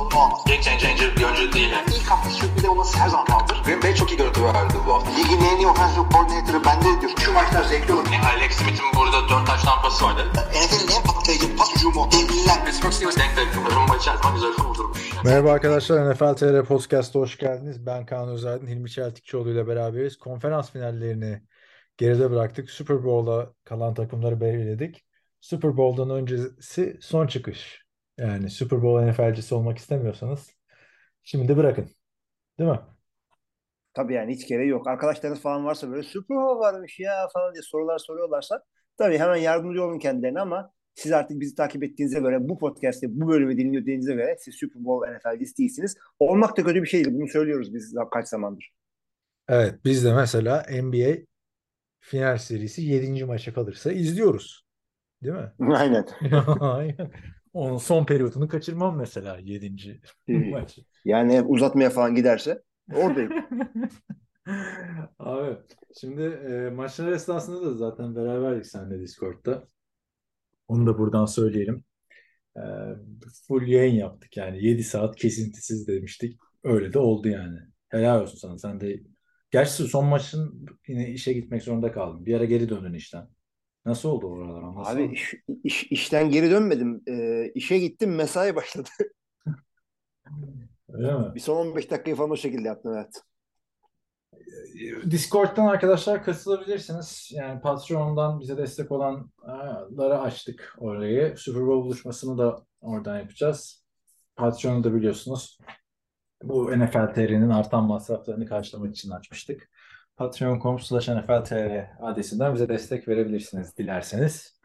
sorunu olmaz. Game changer bir oyuncu değil. Yani. İlk hafta sürpriz olması her zaman kaldır. Green Bay çok iyi görüntü verdi bu hafta. Ligin en iyi offensive coordinator'ı bende diyor. Şu maçlar zevkli olur. Yani Alex Smith'in burada 4 taş tampası vardı. NFL'in en patlayıcı pas hücumu. Devliler. Pittsburgh Steelers denk denk. Rumba içer zaman güzel kurdurmuş. Merhaba arkadaşlar NFL TR Podcast'a hoş geldiniz. Ben Kaan Özaydın, Hilmi Çeltikçioğlu ile beraberiz. Konferans finallerini geride bıraktık. Super Bowl'a kalan takımları belirledik. Super Bowl'dan öncesi son çıkış. Yani Super Bowl NFL'cisi olmak istemiyorsanız şimdi bırakın. Değil mi? Tabii yani hiç gereği yok. Arkadaşlarınız falan varsa böyle Super Bowl varmış ya falan diye sorular soruyorlarsa tabii hemen yardımcı olun kendilerine ama siz artık bizi takip ettiğinize göre bu podcast'te bu bölümü dinlediğinize göre siz Super Bowl NFL'cisi değilsiniz. Olmak da kötü bir şey değil. Bunu söylüyoruz biz kaç zamandır. Evet biz de mesela NBA final serisi 7. maça kalırsa izliyoruz. Değil mi? Aynen. Aynen. Onun son periyodunu kaçırmam mesela 7. maçı. Yani uzatmaya falan giderse oradayım. Abi şimdi e, maçlar esnasında da zaten beraberdik seninle Discord'da. Onu da buradan söyleyelim. E, full yayın yaptık yani 7 saat kesintisiz demiştik. Öyle de oldu yani. Helal olsun sana. Sen de Gerçi son maçın yine işe gitmek zorunda kaldın. Bir ara geri döndün işten. Nasıl oldu oralar anlatsana. Abi iş, iş- işten geri dönmedim. Ee, işe gittim mesai başladı. Öyle mi? bir son 15 dakikayı falan o şekilde yaptım evet. Discord'dan arkadaşlar katılabilirsiniz. Yani Patreon'dan bize destek olanlara açtık orayı. Super Bowl buluşmasını da oradan yapacağız. Patreon'u da biliyorsunuz. Bu NFL TR'nin artan masraflarını karşılamak için açmıştık. Patreon.com slash NFL TR adresinden bize destek verebilirsiniz dilerseniz.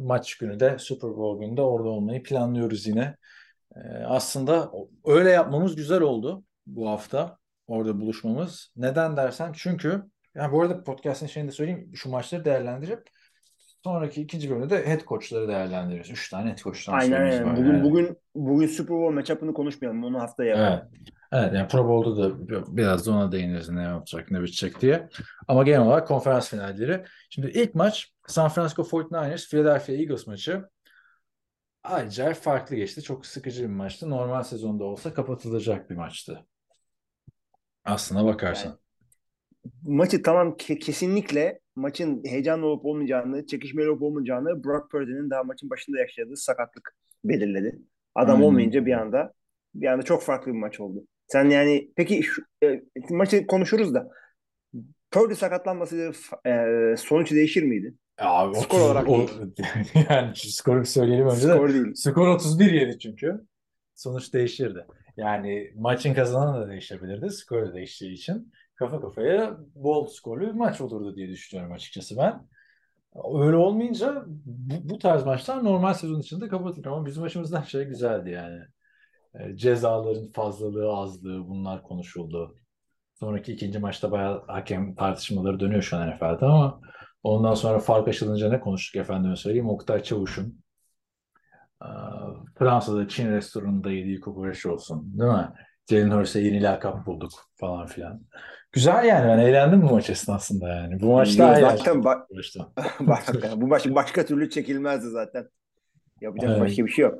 Maç günü de Super Bowl günü de orada olmayı planlıyoruz yine. Ee, aslında öyle yapmamız güzel oldu bu hafta orada buluşmamız. Neden dersen çünkü yani bu arada podcast'ın şeyini de söyleyeyim şu maçları değerlendirip sonraki ikinci bölümde de head coach'ları değerlendiririz. Üç tane head coach Aynen transferimiz aynen. var Bugün yani. bugün bugün Super Bowl matchup'ını konuşmayalım. Onu haftaya yapalım. Evet. Evet yani Pro Bowl'da da bi- biraz da ona değiniriz ne yapacak ne bitecek diye. Ama genel olarak konferans finalleri. Şimdi ilk maç San Francisco 49ers Philadelphia Eagles maçı. Acayip farklı geçti. Çok sıkıcı bir maçtı. Normal sezonda olsa kapatılacak bir maçtı. Aslına bakarsan. Maçı tamam ke- kesinlikle maçın heyecanlı olup olmayacağını, çekişmeli olup olmayacağını Brock Purdy'nin daha maçın başında yaşadığı sakatlık belirledi. Adam Aynen. olmayınca bir anda bir anda çok farklı bir maç oldu. Sen yani peki şu, e, maçı konuşuruz da Purdy sakatlanması e, sonuç değişir miydi? Abi Skor 30 olarak o- yani skoru bir söyleyelim önce de. Skor değil. Skor 31 yedi çünkü. Sonuç değişirdi. Yani maçın kazananı da değişebilirdi. Skor da değiştiği için. Kafa kafaya bol skorlu bir maç olurdu diye düşünüyorum açıkçası ben. Öyle olmayınca bu, bu tarz maçlar normal sezon içinde kapatılır ama bizim maçımızdan şey güzeldi yani. E, cezaların fazlalığı, azlığı bunlar konuşuldu. Sonraki ikinci maçta bayağı hakem tartışmaları dönüyor şu an NFL'de ama ondan sonra fark açılınca ne konuştuk efendime söyleyeyim. Oktay Çavuş'un e, Fransa'da Çin restoranında yediği kokoreç olsun değil mi? Jalen Hurts'e yeni lakap bulduk falan filan. Güzel yani ben eğlendim bu maç esnasında yani. Bu maçta Yok, eğlendim. zaten bak, Bu maç başka türlü çekilmezdi zaten. Yapacak Evet. başka bir şey yok.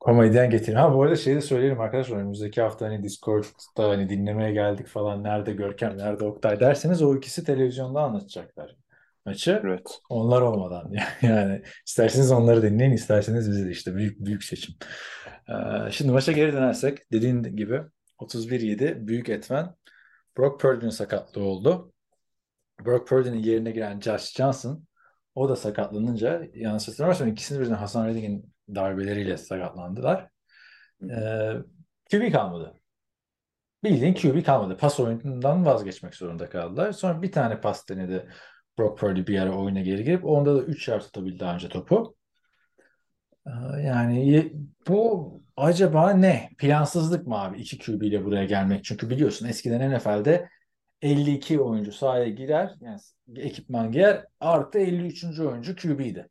Komedyen getirin. Ha bu arada şey de söyleyelim arkadaşlar. Önümüzdeki hafta hani Discord'da hani dinlemeye geldik falan. Nerede Görkem, nerede Oktay derseniz o ikisi televizyonda anlatacaklar maçı. Evet. Onlar olmadan yani isterseniz onları dinleyin, isterseniz bizi de işte büyük büyük seçim. Ee, şimdi maça geri dönersek dediğin gibi 31-7 büyük etmen Brock Purdy'nin sakatlığı oldu. Brock Purdy'nin yerine giren Josh Johnson o da sakatlanınca yanlış hatırlamıyorsam ikisini birden Hasan Reddick'in darbeleriyle sakatlandılar. Ee, QB kalmadı. Bildiğin QB kalmadı. Pas oyunundan vazgeçmek zorunda kaldılar. Sonra bir tane pas denedi Brock Purdy bir ara oyuna geri girip onda da 3 yer tutabildi önce topu. Ee, Yani bu acaba ne? Plansızlık mı abi 2 QB ile buraya gelmek? Çünkü biliyorsun eskiden NFL'de 52 oyuncu sahaya girer yani ekipman giyer artı 53. oyuncu QB'ydi.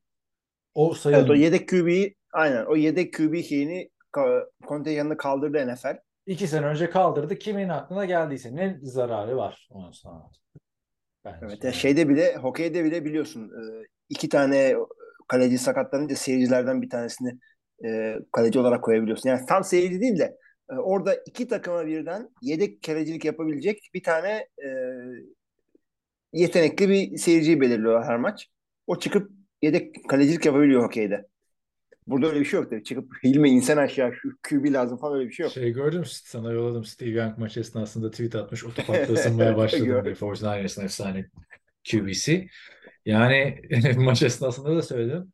O Evet o yedek QB'yi aynen o yedek QB şeyini kontenjanını kaldırdı NFL. İki sene önce kaldırdı. Kimin aklına geldiyse ne zararı var onun sana. bence. Evet, ya şeyde bile, hokeyde bile biliyorsun e, iki tane kaleci sakatlanınca seyircilerden bir tanesini e, kaleci olarak koyabiliyorsun. Yani tam seyirci değil de e, orada iki takıma birden yedek kalecilik yapabilecek bir tane e, yetenekli bir seyirciyi belirliyor her maç. O çıkıp yedek kalecilik yapabiliyor hokeyde. Burada öyle bir şey yok tabii. Çıkıp Hilmi insan aşağı şu QB lazım falan öyle bir şey yok. Şey gördüm sana yolladım Steve Young maç esnasında tweet atmış otoparkta ısınmaya başladım diye Gördüm. 49ers'ın efsane QB'si. Yani maç esnasında da söyledim.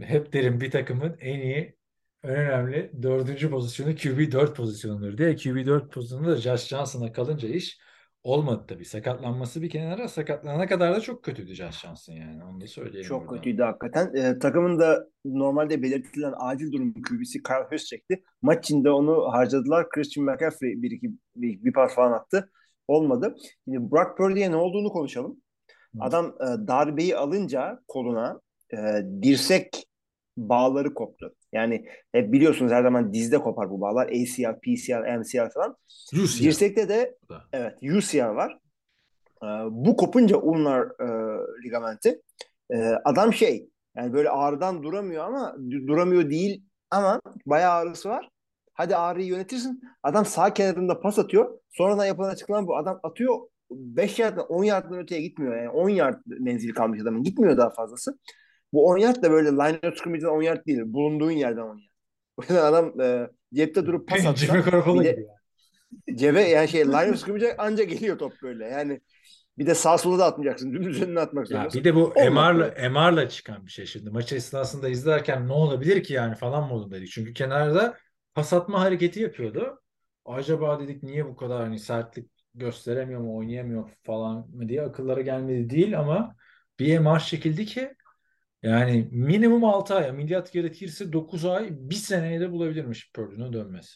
Hep derim bir takımın en iyi en önemli dördüncü pozisyonu QB 4 pozisyonudur diye. QB 4 pozisyonunda da Josh Johnson'a kalınca iş olmadı tabii. Sakatlanması bir kenara sakatlanana kadar da çok kötüydü Josh Johnson yani. Onu da söyleyelim Çok buradan. kötüydü hakikaten. Ee, takımın da normalde belirtilen acil durum QB'si Kyle Juszczyk'ti. Maç içinde onu harcadılar. Christian McCaffrey bir iki bir, bir pas falan attı. Olmadı. Şimdi Brock Purdy'ye ne olduğunu konuşalım. Adam e, darbeyi alınca koluna e, dirsek bağları koptu. Yani hep biliyorsunuz her zaman dizde kopar bu bağlar. ACL, PCL, MCL falan. UCL. Dirsekte de evet UCL var. Ee, bu kopunca ulnar e, ligamenti e, adam şey yani böyle ağrıdan duramıyor ama du- duramıyor değil ama bayağı ağrısı var. Hadi ağrıyı yönetirsin. Adam sağ kenarında pas atıyor. Sonradan yapılan açıklama bu. Adam atıyor 5 yarddan 10 yarddan öteye gitmiyor. Yani 10 yard menzili kalmış adamın. Gitmiyor daha fazlası. Bu 10 yard da böyle line of scrimmage'den 10 yard değil. Bulunduğun yerden 10 yard. O yüzden adam e, cepte durup pas atsa de- gibi yani. cebe yani şey line of scrimmage'e anca geliyor top böyle. Yani bir de sağ sola da atmayacaksın. Dümdüz önüne atmak Ya zorundasın. bir de bu MR'la MR'la çıkan bir şey şimdi. Maç esnasında izlerken ne olabilir ki yani falan modundaydık. Çünkü kenarda pas atma hareketi yapıyordu. Acaba dedik niye bu kadar hani sertlik gösteremiyor mu, oynayamıyor falan mı diye akıllara gelmedi değil ama bir MR çekildi ki yani minimum 6 ay, ameliyat gerekirse 9 ay, bir seneye de bulabilirmiş Purdue'nun dönmesi.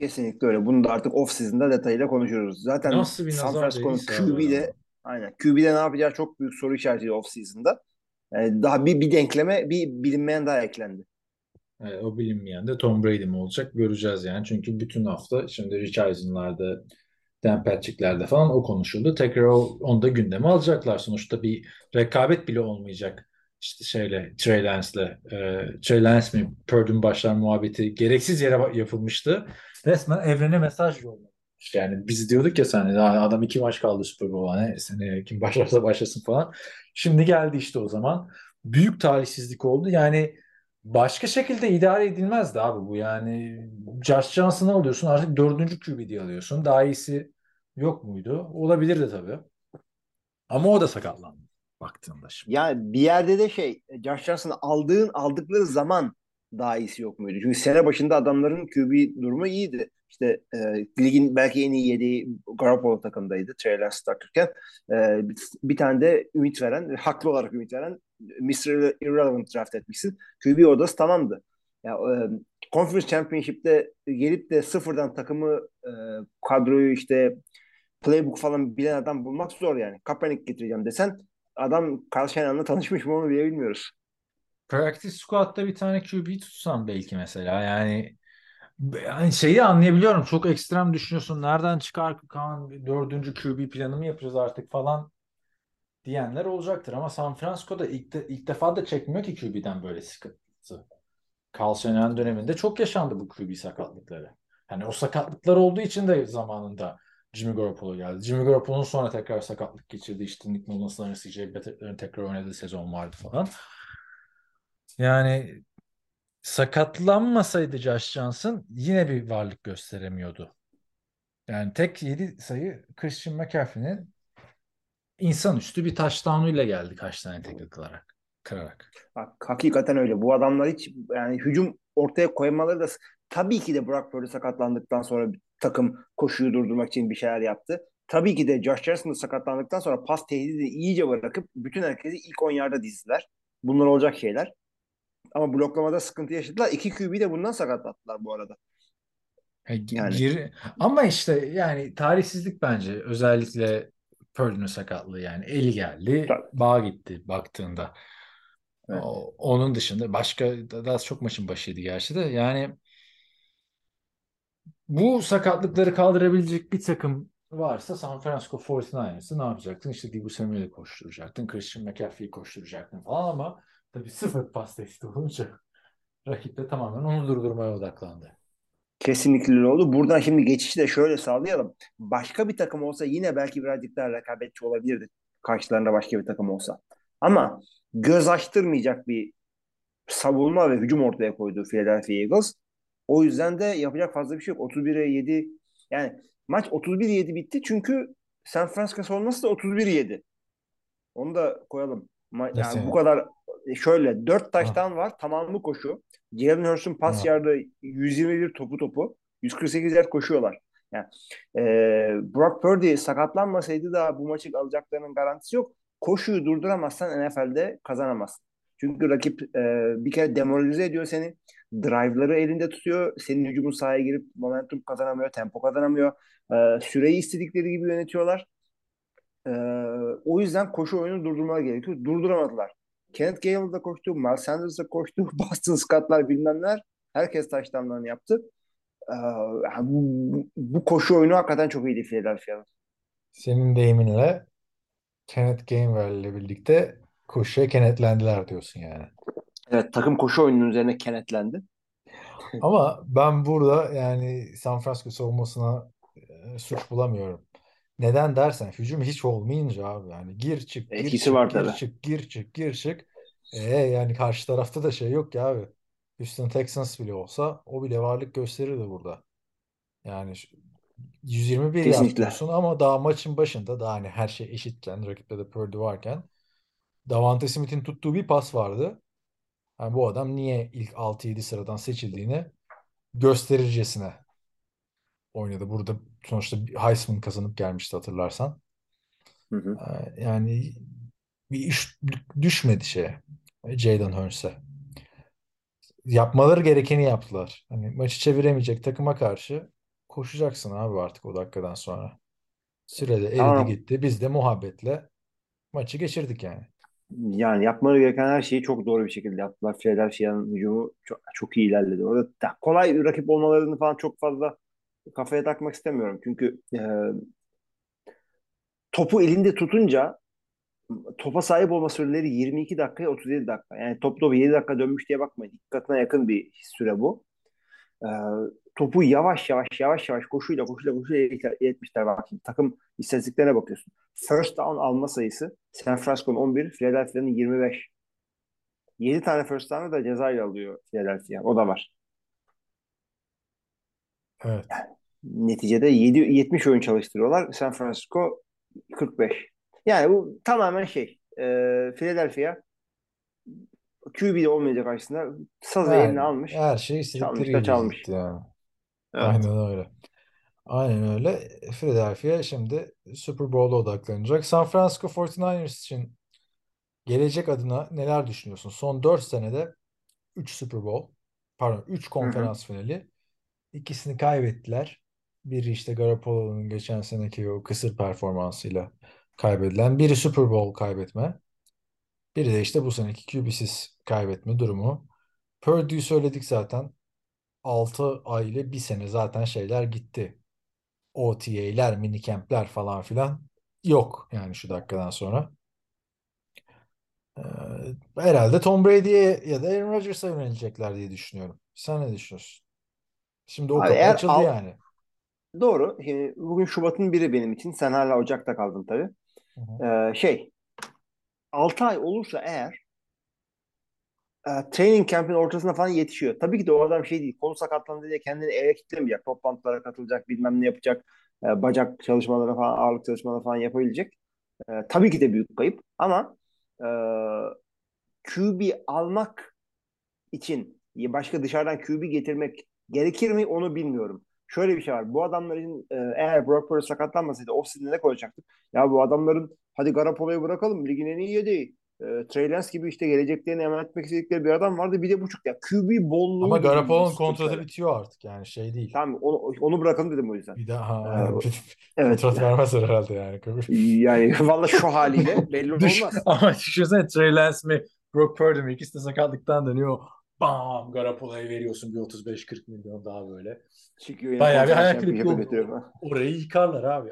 Kesinlikle öyle. Bunu da artık off season'da detayıyla konuşuruz. Zaten Nasıl bir San Francisco'nun QB'de aynen QB'de ne yapacağı çok büyük soru işareti off season'da. Yani daha bir, bir denkleme bir bilinmeyen daha eklendi. Evet, o bilinmeyen de Tom Brady mi olacak göreceğiz yani. Çünkü bütün hafta şimdi Rich Eisen'larda, Dan Patrick'lerde falan o konuşuldu. Tekrar o, onu da gündeme alacaklar. Sonuçta bir rekabet bile olmayacak. İşte şeyle, Trey Lance'le. E, Trey Lance mi Purdue'un başlar muhabbeti gereksiz yere yapılmıştı. Resmen evrene mesaj yollamış. Yani biz diyorduk ya sen adam iki maç kaldı Super Bowl'a ne seneye kim başlarsa başlasın falan. Şimdi geldi işte o zaman. Büyük talihsizlik oldu. Yani Başka şekilde idare edilmezdi abi bu yani. Josh Johnson'ı alıyorsun artık dördüncü QB diye alıyorsun. Daha iyisi yok muydu? Olabilirdi tabii. Ama o da sakatlandı baktığında şimdi. Yani bir yerde de şey Josh Johnson'ı aldığın aldıkları zaman daha iyisi yok muydu? Çünkü sene başında adamların QB durumu iyiydi. İşte e, ligin belki en iyi yedeği Garoppolo takımdaydı. Trey Lance takırken. E, bir tane de ümit veren, haklı olarak ümit veren Mr. Irrelevant draft etmişsin. QB odası tamamdı. Ya, e, Conference Championship'te gelip de sıfırdan takımı e, kadroyu işte playbook falan bilen adam bulmak zor yani. Kaepernick getireceğim desen adam Carl Shannon'la tanışmış mı onu bile bilmiyoruz. Practice squad'da bir tane QB tutsam belki mesela yani yani şeyi anlayabiliyorum. Çok ekstrem düşünüyorsun. Nereden çıkar Kaan dördüncü QB planı mı yapacağız artık falan diyenler olacaktır. Ama San Francisco'da ilk, de, ilk defa da çekmiyor ki QB'den böyle sıkıntı. Carl Shanahan döneminde çok yaşandı bu QB sakatlıkları. Hani o sakatlıklar olduğu için de zamanında Jimmy Garoppolo geldi. Jimmy Garoppolo'nun sonra tekrar sakatlık geçirdi. İşte Nick Mullens'ların, CJ Beathard'ların tekrar oynadığı sezon vardı falan. Yani sakatlanmasaydı Josh Johnson yine bir varlık gösteremiyordu. Yani tek 7 sayı Christian McCaffrey'nin insanüstü bir touchdown'uyla geldi kaç tane tackle kırarak. kırarak. Bak, hakikaten öyle. Bu adamlar hiç yani hücum ortaya koymaları da tabii ki de Brock Purdy sakatlandıktan sonra takım koşuyu durdurmak için bir şeyler yaptı. Tabii ki de Josh da sakatlandıktan sonra pas tehdidi iyice bırakıp bütün herkesi ilk 10 yarda dizdiler. Bunlar olacak şeyler. Ama bloklamada sıkıntı yaşadılar. İki QB de bundan sakatlattılar bu arada. Yani. Yani. Gir- Ama işte yani tarihsizlik bence özellikle Purdy'nin sakatlığı yani eli geldi Tabii. bağ gitti baktığında. Evet. O- onun dışında başka daha çok maçın başıydı gerçi de yani bu sakatlıkları kaldırabilecek bir takım varsa San Francisco 49ers'ı ne yapacaktın? İşte Deebo Samuel'i koşturacaktın. Christian McCaffrey'i koşturacaktın falan ama tabii sıfır pas testi olunca rakip de tamamen onu durdurmaya odaklandı. Kesinlikle oldu. Buradan şimdi geçişi de şöyle sağlayalım. Başka bir takım olsa yine belki birazcık daha rekabetçi olabilirdi. Karşılarında başka bir takım olsa. Ama göz açtırmayacak bir savunma ve hücum ortaya koydu Philadelphia Eagles. O yüzden de yapacak fazla bir şey yok. 31'e 7 yani maç 31-7 bitti çünkü San Francisco savunması da 31-7. Onu da koyalım. Ma- yani bu kadar şöyle 4 taştan var. Tamamı koşu. Jalen Hurst'un pas yardı 121 topu topu. 148 yard koşuyorlar. Yani, e, Brock Purdy sakatlanmasaydı da bu maçı alacaklarının garantisi yok. Koşuyu durduramazsan NFL'de kazanamazsın. Çünkü rakip e, bir kere demoralize ediyor seni. Drive'ları elinde tutuyor. Senin hücumun sahaya girip momentum kazanamıyor, tempo kazanamıyor. E, süreyi istedikleri gibi yönetiyorlar. E, o yüzden koşu oyunu durdurmaları gerekiyor. Durduramadılar. Kenneth Gainwell da koştu, Miles Sanders koştu, Boston Scott'lar bilmem neler. Herkes taştanlarını yaptı. E, bu, bu koşu oyunu hakikaten çok iyiydi Philadelphia'nın. Senin deyiminle Kenneth Gainwell ile birlikte koşuya kenetlendiler diyorsun yani. Evet takım koşu oyununun üzerine kenetlendi. Ama ben burada yani San Francisco savunmasına e, suç bulamıyorum. Neden dersen hücum hiç olmayınca abi yani gir çık gir Etkisi çık var gir tabii. çık gir çık gir çık. E, yani karşı tarafta da şey yok ya abi. Houston Texans bile olsa o bile varlık gösterirdi burada. Yani şu- 121 yard Kesinlikle. diyorsun ama daha maçın başında daha hani her şey eşitken rakipte de Purdy varken Davante Smith'in tuttuğu bir pas vardı. Yani bu adam niye ilk 6-7 sıradan seçildiğini gösterircesine oynadı. Burada sonuçta Heisman kazanıp gelmişti hatırlarsan. Hı hı. Ee, Yani bir iş düşmedi şeye. Jalen Hurts'e. Yapmaları gerekeni yaptılar. Hani maçı çeviremeyecek takıma karşı koşacaksın abi artık o dakikadan sonra. Sürede eridi Tamam. gitti. Biz de muhabbetle maçı geçirdik yani. Yani yapmaları gereken her şeyi çok doğru bir şekilde yaptılar. Philadelphia'nın hücumu çok, çok iyi ilerledi. Orada da kolay rakip olmalarını falan çok fazla kafaya takmak istemiyorum. Çünkü e, topu elinde tutunca topa sahip olma süreleri 22 dakikaya 37 dakika. Yani top topu 7 dakika dönmüş diye bakmayın. İki katına yakın bir süre bu. E, topu yavaş yavaş yavaş yavaş koşuyla koşuyla koşuyla iletmişler. Bak şimdi takım istatistiklerine bakıyorsun. First down alma sayısı San Francisco'nun 11, Philadelphia'nın 25. 7 tane first down'ı da cezayla alıyor Philadelphia. O da var. Evet. Neticede 7, 70 oyun çalıştırıyorlar. San Francisco 45. Yani bu tamamen şey. E, Philadelphia QB'de olmayacak karşısında sazı Yani eline almış. her şey Çalmış da gibi çalmış. yani. Evet. Aynen öyle. Aynen öyle. Philadelphia şimdi Super Bowl'a odaklanacak. San Francisco 49ers için gelecek adına neler düşünüyorsun? Son 4 senede 3 Super Bowl, pardon 3 konferans finali. İkisini kaybettiler. Biri işte Garoppolo'nun geçen seneki o kısır performansıyla kaybedilen. Biri Super Bowl kaybetme. Biri de işte bu seneki QB'siz kaybetme durumu. Purdue'yu söyledik zaten. 6 ay ile 1 sene zaten şeyler gitti. OTA'ler, minicamp'ler falan filan yok yani şu dakikadan sonra. Ee, herhalde Tom Brady'ye ya da Aaron Rodgers'a yönelecekler diye düşünüyorum. Sen ne düşünüyorsun? Şimdi o Abi kapı eğer açıldı al- yani. Doğru. Bugün Şubat'ın biri benim için. Sen hala Ocak'ta kaldın tabii. Hı hı. Ee, şey 6 ay olursa eğer e, training camp'in ortasına falan yetişiyor. Tabii ki de o adam şey değil. Kolu sakatlandı diye kendini eve kitlemeyecek. Toplantılara katılacak, bilmem ne yapacak. e, bacak çalışmaları falan, ağırlık çalışmaları falan yapabilecek. E, tabii ki de büyük kayıp. Ama e, QB almak için başka dışarıdan QB getirmek gerekir mi onu bilmiyorum. Şöyle bir şey var. Bu adamların e, eğer Brock Purdy sakatlanmasaydı off-season'de ne konuşacaktık? Ya bu adamların hadi Garoppolo'yu bırakalım. Ligin en iyi yedeği. E, Trey Lance gibi işte geleceklerini emanet etmek istedikleri bir adam vardı. Bir de buçuk ya. QB bolluğu. Ama Garoppolo'nun kontratı sıkıntı. bitiyor artık yani şey değil. Tamam onu, onu bırakalım dedim o yüzden. Bir daha Ee, aynen. evet. kontrat vermezler herhalde yani. Yani valla şu haliyle belli Düş, olmaz. ama düşünsene Trey Lance mi Brock Purdy mi ikisi de sakatlıktan dönüyor. Bam Garoppolo'ya veriyorsun bir 35-40 milyon daha böyle. Çıkıyor Bayağı bir hayal kırıklığı. Orayı yıkarlar abi.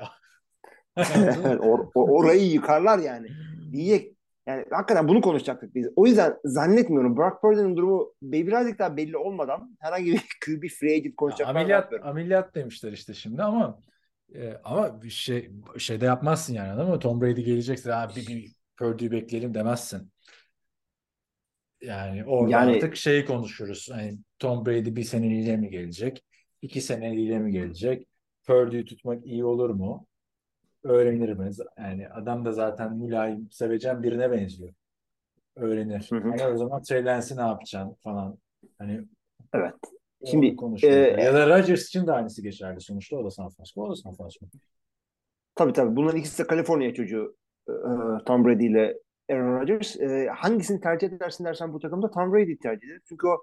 Or- or- orayı yıkarlar yani. Diyecek yani hakikaten bunu konuşacaktık biz. O yüzden zannetmiyorum Brock Purdy'nin durumu birazcık daha belli olmadan herhangi bir QB free agent konuşacaklar. ameliyat ameliyat demişler işte şimdi ama e, ama bir şey şeyde yapmazsın yani mi? Tom Brady gelecekse ha, bir, bir Purdy'yi bekleyelim demezsin. Yani orada Yani- artık şeyi konuşuruz. Hani Tom Brady bir seneliğine mi gelecek? iki seneliğine mi gelecek? Purdy'yi tutmak iyi olur mu? Öğrenir mi? Yani adam da zaten mülayim, sevecen birine benziyor. Öğrenir. Hı hı. Ama o zaman Lance'i ne yapacaksın falan. Hani Evet. Şimdi, e, ya da Rodgers için de aynısı geçerli sonuçta. O da San Francisco, o da San Francisco. Tabii tabii. Bunların ikisi de Kaliforniya çocuğu e, Tom Brady ile Aaron Rodgers. E, hangisini tercih edersin dersen bu takımda Tom Brady tercih eder. Çünkü o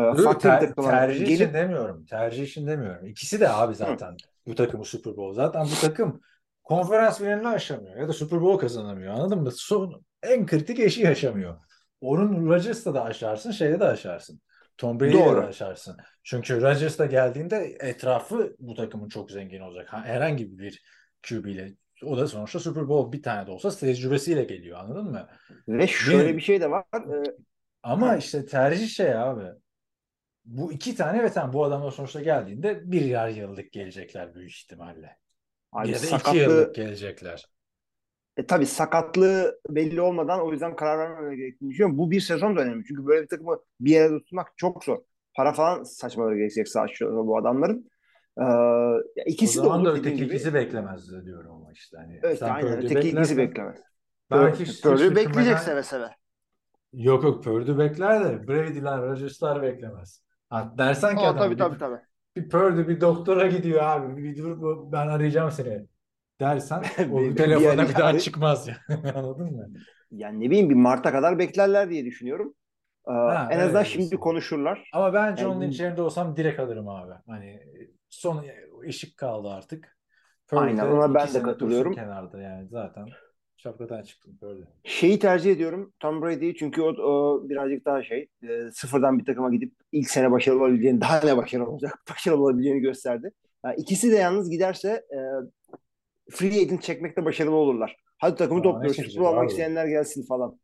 e, farklı ter- tercih için gelip demiyorum. Tercih için demiyorum. İkisi de abi zaten bu takımı Super Bowl. Zaten bu takım konferans finalini aşamıyor ya da Super Bowl kazanamıyor. Anladın mı? Son, en kritik eşi yaşamıyor. Onun Rodgers'ta da aşarsın, şeyde de aşarsın. Tom Brady'de de aşarsın. Çünkü Rodgers da geldiğinde etrafı bu takımın çok zengin olacak. Ha- Herhangi bir QB ile. O da sonuçta Super Bowl bir tane de olsa tecrübesiyle geliyor. Anladın mı? ve şöyle Bir- bir şey de var. E, Ama Ha. işte tercih şey abi. Bu iki tane ve tamam bu adamlar sonuçta geldiğinde bir yar yıllık gelecekler büyük ihtimalle. Abi ya da iki sakatlığı yıllık gelecekler. E, tabii sakatlığı belli olmadan o yüzden karar vermemek gerektiğini düşünüyorum. Bu bir sezon dönemi. Çünkü böyle bir takımı bir yere tutmak çok zor. Para falan saçmaları gerekecek saçmaları bu adamların. Ee, O ikisi de zaman da olur dediğin öteki gibi. ikisi beklemez diyorum ama işte. Hani Evet sen aynen. Öteki ikisi beklersen- beklemez. Belki Pördü bekleyecek seve seve. Yok yok Purdy bekler de Brady'ler, Rodgers'lar beklemez. Ha, dersen ki Aa, adam tabii tabii tabii. Bir Purdy bir doktora gidiyor abi. Bir dur ben arayacağım seni. Dersen o Bir- bir bir, daha çıkmaz ya. Anladın mı? Yani ne bileyim bir Mart'a kadar beklerler diye düşünüyorum. Ee, Ha, en azından diyorsun. şimdi konuşurlar. Ama ben John Yani- Lynch yerinde olsam direkt alırım abi. Hani son ışık kaldı artık. Aynen, Purdy ona ben de katılıyorum. kenarda yani zaten. Şapkadan çıktım Purdy. Şeyi tercih ediyorum Tom Brady'yi çünkü o, o birazcık daha şey e, sıfırdan bir takıma gidip ilk sene başarılı olabileceğini daha ne başarılı olacak başarılı olabileceğini gösterdi. Ha, ikisi de yalnız giderse e, free agent çekmekte başarılı olurlar. Hadi takımı Daha topluyoruz. Futbol almak isteyenler gelsin falan.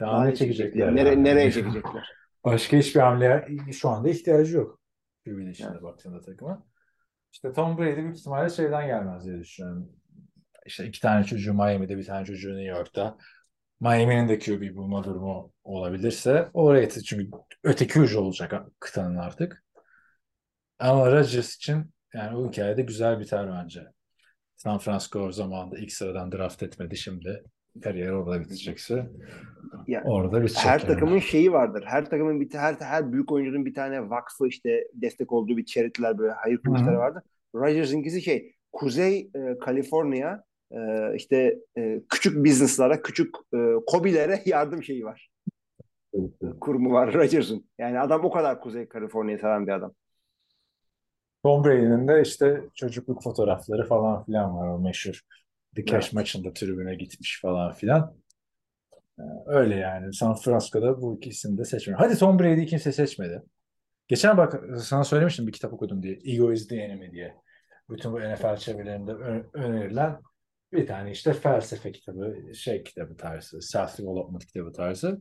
Daha, Daha ne ne çekecekler? Nere, nereye çekecekler? Başka hiçbir hamle şu anda ihtiyacı yok. QB'nin içinde baktığında takıma. İşte Tom Brady büyük ihtimalle şeyden gelmez diye düşünüyorum. İşte iki tane çocuğu Miami'de, bir tane çocuğu New York'ta. Miami'nin de QB bulma durumu olabilirse oraya çünkü öteki ucu olacak kıtanın artık. Ama Rodgers için yani o hikayede güzel biter bence. San Francisco o zamanında ilk sıradan draft etmedi şimdi. Kariyer orada bitecekse Ya, orada bitecek. her yani. takımın şeyi vardır. Her takımın bir her her büyük oyuncunun bir tane vakfı işte destek olduğu bir charity'ler böyle hayır kuruluşları vardır. Rodgers'ınkisi şey Kuzey e, Kaliforniya işte e, küçük business'lara, küçük e, kobilere yardım şeyi var. Kurumu var Rodgers'ın. Yani adam o kadar Kuzey Kaliforniya'yı seven bir adam. Tom Brady'nin de işte çocukluk fotoğrafları falan filan var o meşhur. The Cash Evet. maçında tribüne gitmiş falan filan. Ee, Öyle yani. San Francisco'da bu ikisini de seçmiyor. Hadi Tom Brady'yi kimse seçmedi. Geçen bak sana söylemiştim bir kitap okudum diye. Ego is the enemy diye. Bütün bu NFL çevrelerinde önerilen bir tane işte felsefe kitabı, şey kitabı tarzı, self development kitabı tarzı.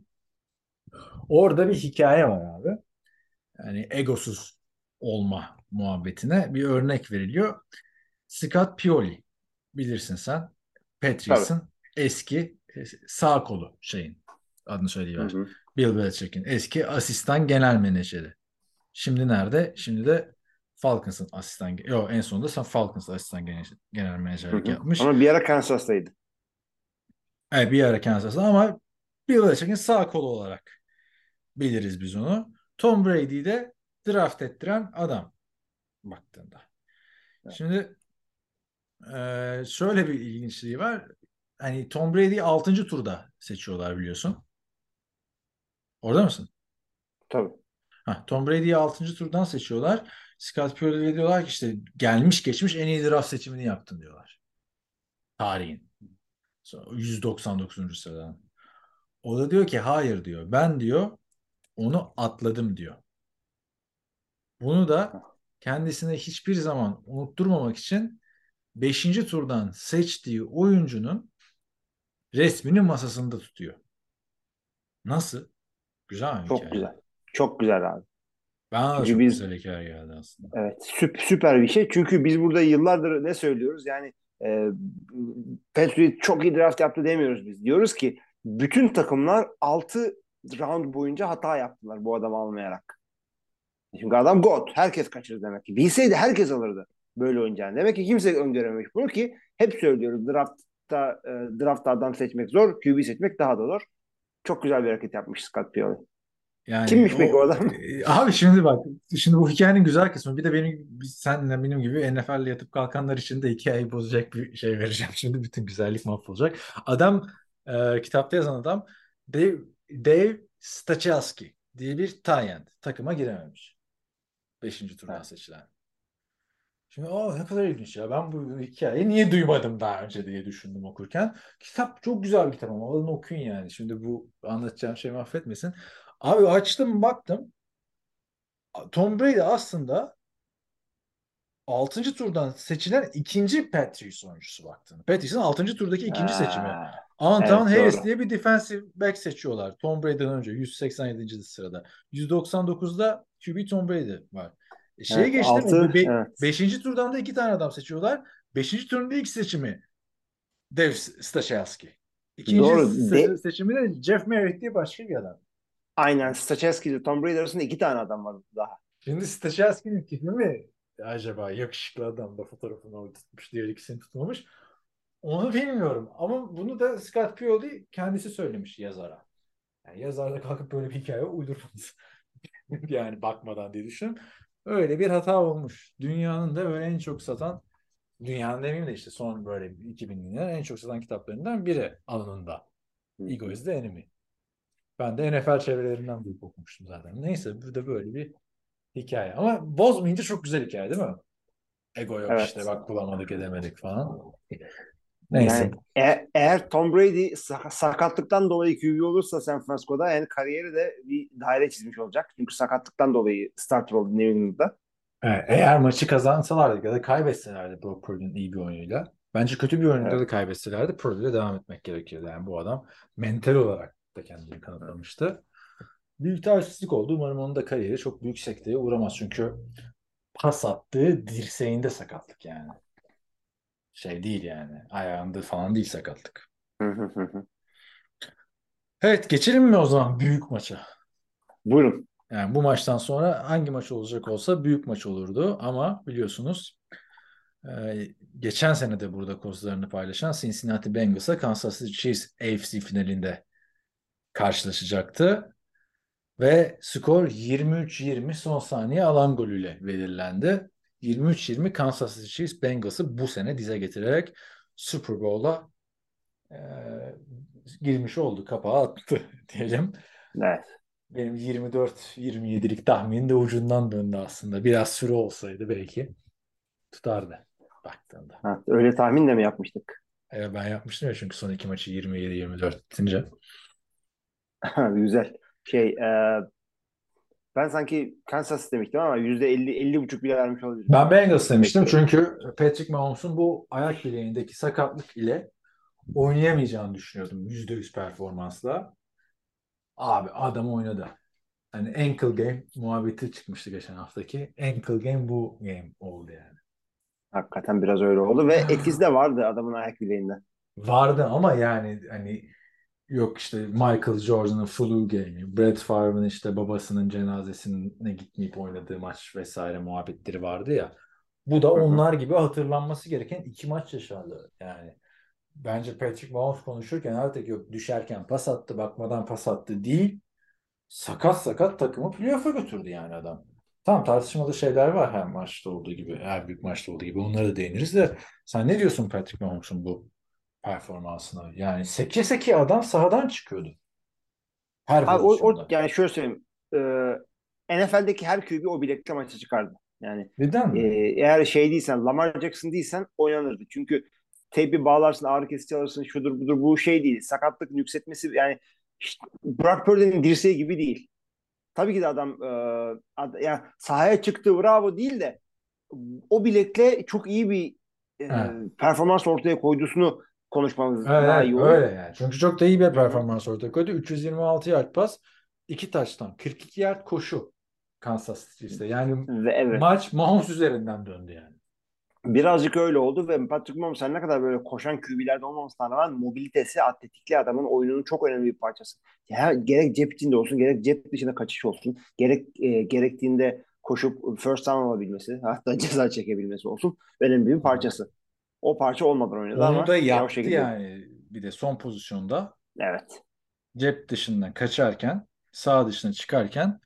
Orada bir hikaye var abi. Yani egosuz olma muhabbetine bir örnek veriliyor. Scott Pioli bilirsin sen. Patriots'ın eski e, sağ kolu şeyin adını söyleyiver. Hı hı. Bill Belichick'in eski asistan genel menajeri. Şimdi nerede? Şimdi de Falcons'ın asistan yok en sonunda sen Falcons asistan genel, genel menajerlik yapmış. Ama bir ara Kansas'taydı. Evet, bir ara Kansas'ta ama Bill Belichick'in sağ kolu olarak biliriz biz onu. Tom Brady'yi de draft ettiren adam baktığında. Şimdi eee, şöyle bir ilginçliği var. Hani Tom Brady'yi 6. turda seçiyorlar biliyorsun. Orada mısın? Tabii. Ha, Tom Brady'yi 6. turdan seçiyorlar. Scott Pioli'ye diyorlar ki işte gelmiş geçmiş en iyi draft seçimini yaptın diyorlar. Tarihin. Sonra 199. sıradan. O da diyor ki hayır diyor. Ben diyor onu atladım diyor. Bunu da kendisine hiçbir zaman unutturmamak için 5. turdan seçtiği oyuncunun resmini masasında tutuyor. Nasıl? Güzel mi Çok hikaye? güzel. Çok güzel abi. Bana da çok biz- güzel hikaye geldi aslında. Evet, süp, süper bir şey. Çünkü biz burada yıllardır ne söylüyoruz? Yani e, Patriot çok iyi draft yaptı demiyoruz biz. Diyoruz ki bütün takımlar 6 round boyunca hata yaptılar bu adamı almayarak. Çünkü adam God. Herkes kaçırır demek ki. Bilseydi herkes alırdı böyle oynayacağını. Demek ki kimse öngörememiş bunu ki hep söylüyoruz draftta, e, draftta adam seçmek zor, QB seçmek daha da zor. Çok güzel bir hareket yapmış Scott Pioli. Yani Kimmiş peki o adam? E, Abi şimdi bak, şimdi bu hikayenin güzel kısmı. Bir de benim senle benim gibi NFL'le yatıp kalkanlar için de hikayeyi bozacak bir şey vereceğim. Şimdi bütün güzellik mahvolacak. Adam e, kitapta yazan adam Dave, Dave Stachowski diye bir tight takıma girememiş. Beşinci turdan Evet. seçilen. Şimdi o ne kadar ilginç ya. Ben bu hikayeyi niye duymadım daha önce diye düşündüm okurken. Kitap çok güzel bir kitap ama alın okuyun yani. Şimdi bu anlatacağım şey mahvetmesin. Abi açtım baktım. Tom Brady aslında 6. turdan seçilen ikinci Patriots oyuncusu baktığında. Patriots'ın 6. turdaki ikinci seçimi. Anton evet, Harris doğru. diye bir defensive back seçiyorlar. Tom Brady'den önce 187. sırada. 199'da QB Tom Brady var. E şeye Evet, geçtim. altı, be- evet. Beşinci turdan da iki tane adam seçiyorlar. Beşinci turun da ilk seçimi Dev Stachowski. İkinci Doğru. se- seçimi de Jeff Merritt diye başka bir adam. Aynen Stachowski ile Tom Brady arasında iki tane adam var daha. Şimdi Stachowski'nin tipi mi acaba yakışıklı adam da fotoğrafını orada tutmuş diğer ikisini tutmamış. Onu bilmiyorum ama bunu da Scott Pioli kendisi söylemiş yazara. Yani yazar da kalkıp böyle bir hikaye uydurmaz. yani bakmadan diye düşünüyorum. Öyle bir hata olmuş. Dünyanın da böyle en çok satan dünyanın demeyeyim de işte son böyle 2000'lerin en çok satan kitaplarından biri alanında. Ego is the enemy. Ben de NFL çevrelerinden duyup okumuştum zaten. Neyse burada böyle bir hikaye. Ama bozmayınca çok güzel hikaye değil mi? Ego yok Evet. işte bak bulamadık edemedik falan. Neyse. Yani e- eğer Tom Brady sa- sakatlıktan dolayı QB olursa San Francisco'da yani kariyeri de bir daire çizmiş olacak. Çünkü sakatlıktan dolayı starter oldu New England'da. Evet, eğer maçı kazansalardı ya da kaybetselerdi Brock Purdy'nin iyi bir oyunuyla. Bence kötü bir oyunuyla Evet. da kaybetselerdi Purdy'yle devam etmek gerekirdi. Yani bu adam mental olarak da kendini kanıtlamıştı. Büyük talihsizlik oldu. Umarım onun da kariyeri çok büyük sekteye uğramaz. Çünkü pas attığı dirseğinde sakatlık yani. Şey değil yani. Ayağında falan değil sakatlık. Evet geçelim mi o zaman büyük maça? Buyurun. Yani bu maçtan sonra hangi maç olacak olsa büyük maç olurdu ama biliyorsunuz e, geçen sene de burada kozlarını paylaşan Cincinnati Bengals'a Kansas City Chiefs AFC finalinde karşılaşacaktı. Ve skor 23-20 son saniye alan golüyle belirlendi. 23-20 Kansas City Chiefs Bengals'ı bu sene dize getirerek Super Bowl'a e, girmiş oldu. Kapağı attı diyelim. Evet. Benim 24-27'lik tahminim de ucundan döndü aslında. Biraz süre olsaydı belki tutardı baktığında. Ha, öyle tahmin de mi yapmıştık? Evet, ben yapmıştım ya çünkü son iki maçı 27-24 bitince. Güzel. Şey e, ben sanki Kansas demiştim ama %50 50 buçuk bile vermiş olabilirim. Ben Bengals demiştim çünkü Patrick Mahomes'un bu ayak bileğindeki sakatlık ile oynayamayacağını düşünüyordum %100 performansla. Abi adam oynadı. Hani ankle game muhabbeti çıkmıştı geçen haftaki. Ankle game bu game oldu yani. Hakikaten biraz öyle oldu ve etkisi de vardı adamın ayak bileğinde. Vardı ama yani hani yok işte Michael Jordan'ın flu game'i, Brett Favre'ın işte babasının cenazesine gitmeyip oynadığı maç vesaire muhabbetleri vardı ya. Bu da onlar gibi hatırlanması gereken iki maç yaşandı. Yani bence Patrick Mahomes konuşurken artık yok düşerken pas attı, bakmadan pas attı değil. Sakat sakat takımı playoff'a götürdü yani adam. Tamam tartışmalı şeyler var her maçta olduğu gibi, her büyük maçta olduğu gibi. Onlara da değiniriz de sen ne diyorsun Patrick Mahomes'un bu performansına? Yani seke seke adam sahadan çıkıyordu. Her Abi o, o yani şöyle söyleyeyim. E, NFL'deki her QB o bilekle maça çıkardı. Yani Neden e, eğer şey değilsen Lamar Jackson değilsen oynanırdı. Çünkü tape'i bağlarsın, ağrı kesici alırsın, şudur budur bu şey değil. Sakatlık yükseltmesi yani işte Brock Purdy'nin dirseği gibi değil. Tabii ki de adam e, ad- yani sahaya çıktı bravo değil de o bilekle çok iyi bir e, Evet. performans ortaya koyduğunu konuşmamız Evet, daha iyi olur. öyle yani. Çünkü çok da iyi bir performans ortaya koydu. 326 yard pas, 2 taştan, 42 yard koşu Kansas City'de. Yani Ve evet. maç Mahomes üzerinden döndü yani. Birazcık öyle oldu ve Patrick Mahomes her ne kadar böyle koşan QB'lerde olmamasına rağmen mobilitesi, atletikli adamın oyununun çok önemli bir parçası. Ya, gerek cep içinde olsun, gerek cep dışında kaçış olsun, gerek e, gerektiğinde koşup first down alabilmesi, hatta ceza çekebilmesi olsun önemli bir parçası. O parça olmadan oynadı ama Onu da yaptı şekilde. yani. Bir de son pozisyonda Evet. cep dışından kaçarken, sağ dışına çıkarken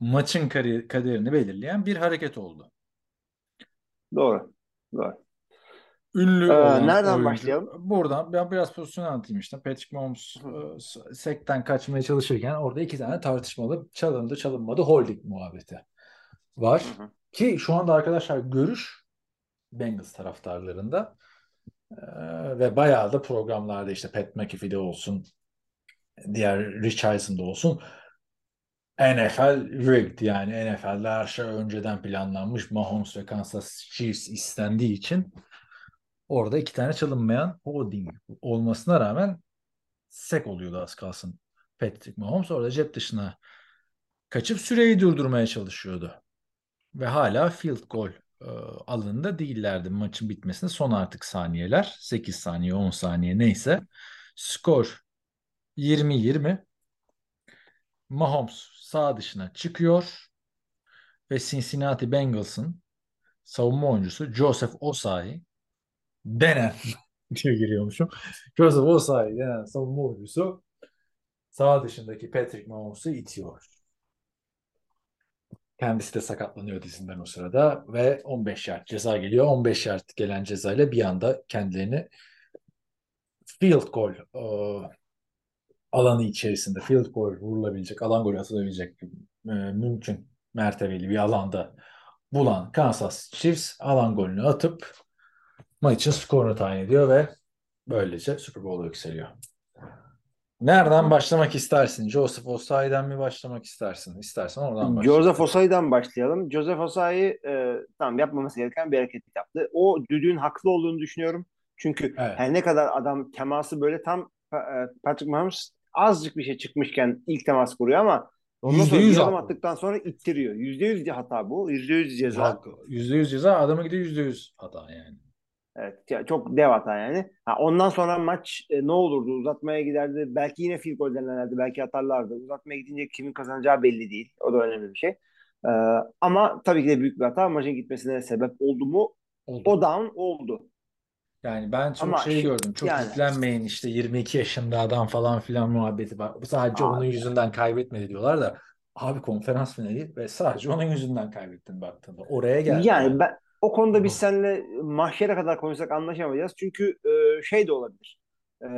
maçın kaderini belirleyen bir hareket oldu. Doğru. Doğru. Ünlü Ee, olan nereden oyuncu. başlayalım? Buradan ben biraz pozisyonu anlatayım işte. Patrick Mahomes e, sekten kaçmaya çalışırken orada iki tane tartışmalı çalındı çalınmadı holding muhabbeti var. Hı hı. Ki şu anda arkadaşlar görüş Bengals taraftarlarında e, ve bayağı da programlarda işte Pat McAfee'de olsun diğer Rich Eisen'da olsun NFL rigged yani NFL'de her şey önceden planlanmış. Mahomes ve Kansas Chiefs istendiği için orada iki tane çalınmayan holding olmasına rağmen sek oluyordu az kalsın Patrick Mahomes. Orada cep dışına kaçıp süreyi durdurmaya çalışıyordu. Ve hala field goal e, alanında değillerdi maçın bitmesine son artık saniyeler. 8 saniye 10 saniye neyse. Skor 20-20. Mahomes sağ dışına çıkıyor ve Cincinnati Bengals'ın savunma oyuncusu Joseph Osayi denen diye giriyormuşum. Joseph Osayi denen savunma oyuncusu sağ dışındaki Patrick Mahomes'u itiyor. Kendisi de sakatlanıyor dizinden o sırada ve 15 yard ceza geliyor. 15 yard gelen cezayla bir anda kendilerini field goal e, alanı içerisinde field goal vurulabilecek, alan golü atılabilecek e, mümkün mertebeli bir alanda bulan Kansas Chiefs alan golünü atıp maçın skorunu tayin ediyor ve böylece Super Bowl'a yükseliyor. Nereden başlamak istersin? Joseph Osayi'den mi başlamak istersin? İstersen oradan başla. Joseph Osayi'den başlayalım. Joseph Osayi e, tamam yapmaması gereken bir hareket yaptı. O düdüğün haklı olduğunu düşünüyorum. Çünkü Evet. her ne kadar adam teması böyle tam e, Patrick Mahomes azıcık bir şey çıkmışken ilk temas kuruyor ama ondan sonra %100 bir adım attıktan sonra ittiriyor. %100 hata bu. %100 ceza. Haklı. %100 ceza adamı gidiyor %100 hata yani. Evet, çok dev hata yani. Ha, ondan sonra maç e, ne olurdu? Uzatmaya giderdi. Belki yine field goal denerlerdi. Belki atarlardı. Uzatmaya gidince kimin kazanacağı belli değil. O da önemli bir şey. Ee, ama tabii ki de büyük bir hata. Maçın gitmesine sebep oldu mu? Oldu. O down oldu. Yani ben çok Ama şey şi- gördüm. Çok yani. yüklenmeyin işte 22 yaşında adam falan filan muhabbeti var. Sadece Abi. onun yüzünden kaybetmedi diyorlar da abi konferans finali ve sadece onun yüzünden kaybettin baktığında. Oraya geldi. Yani ben o konuda biz seninle mahşere kadar konuşsak anlaşamayacağız. Çünkü e, şey de olabilir. E,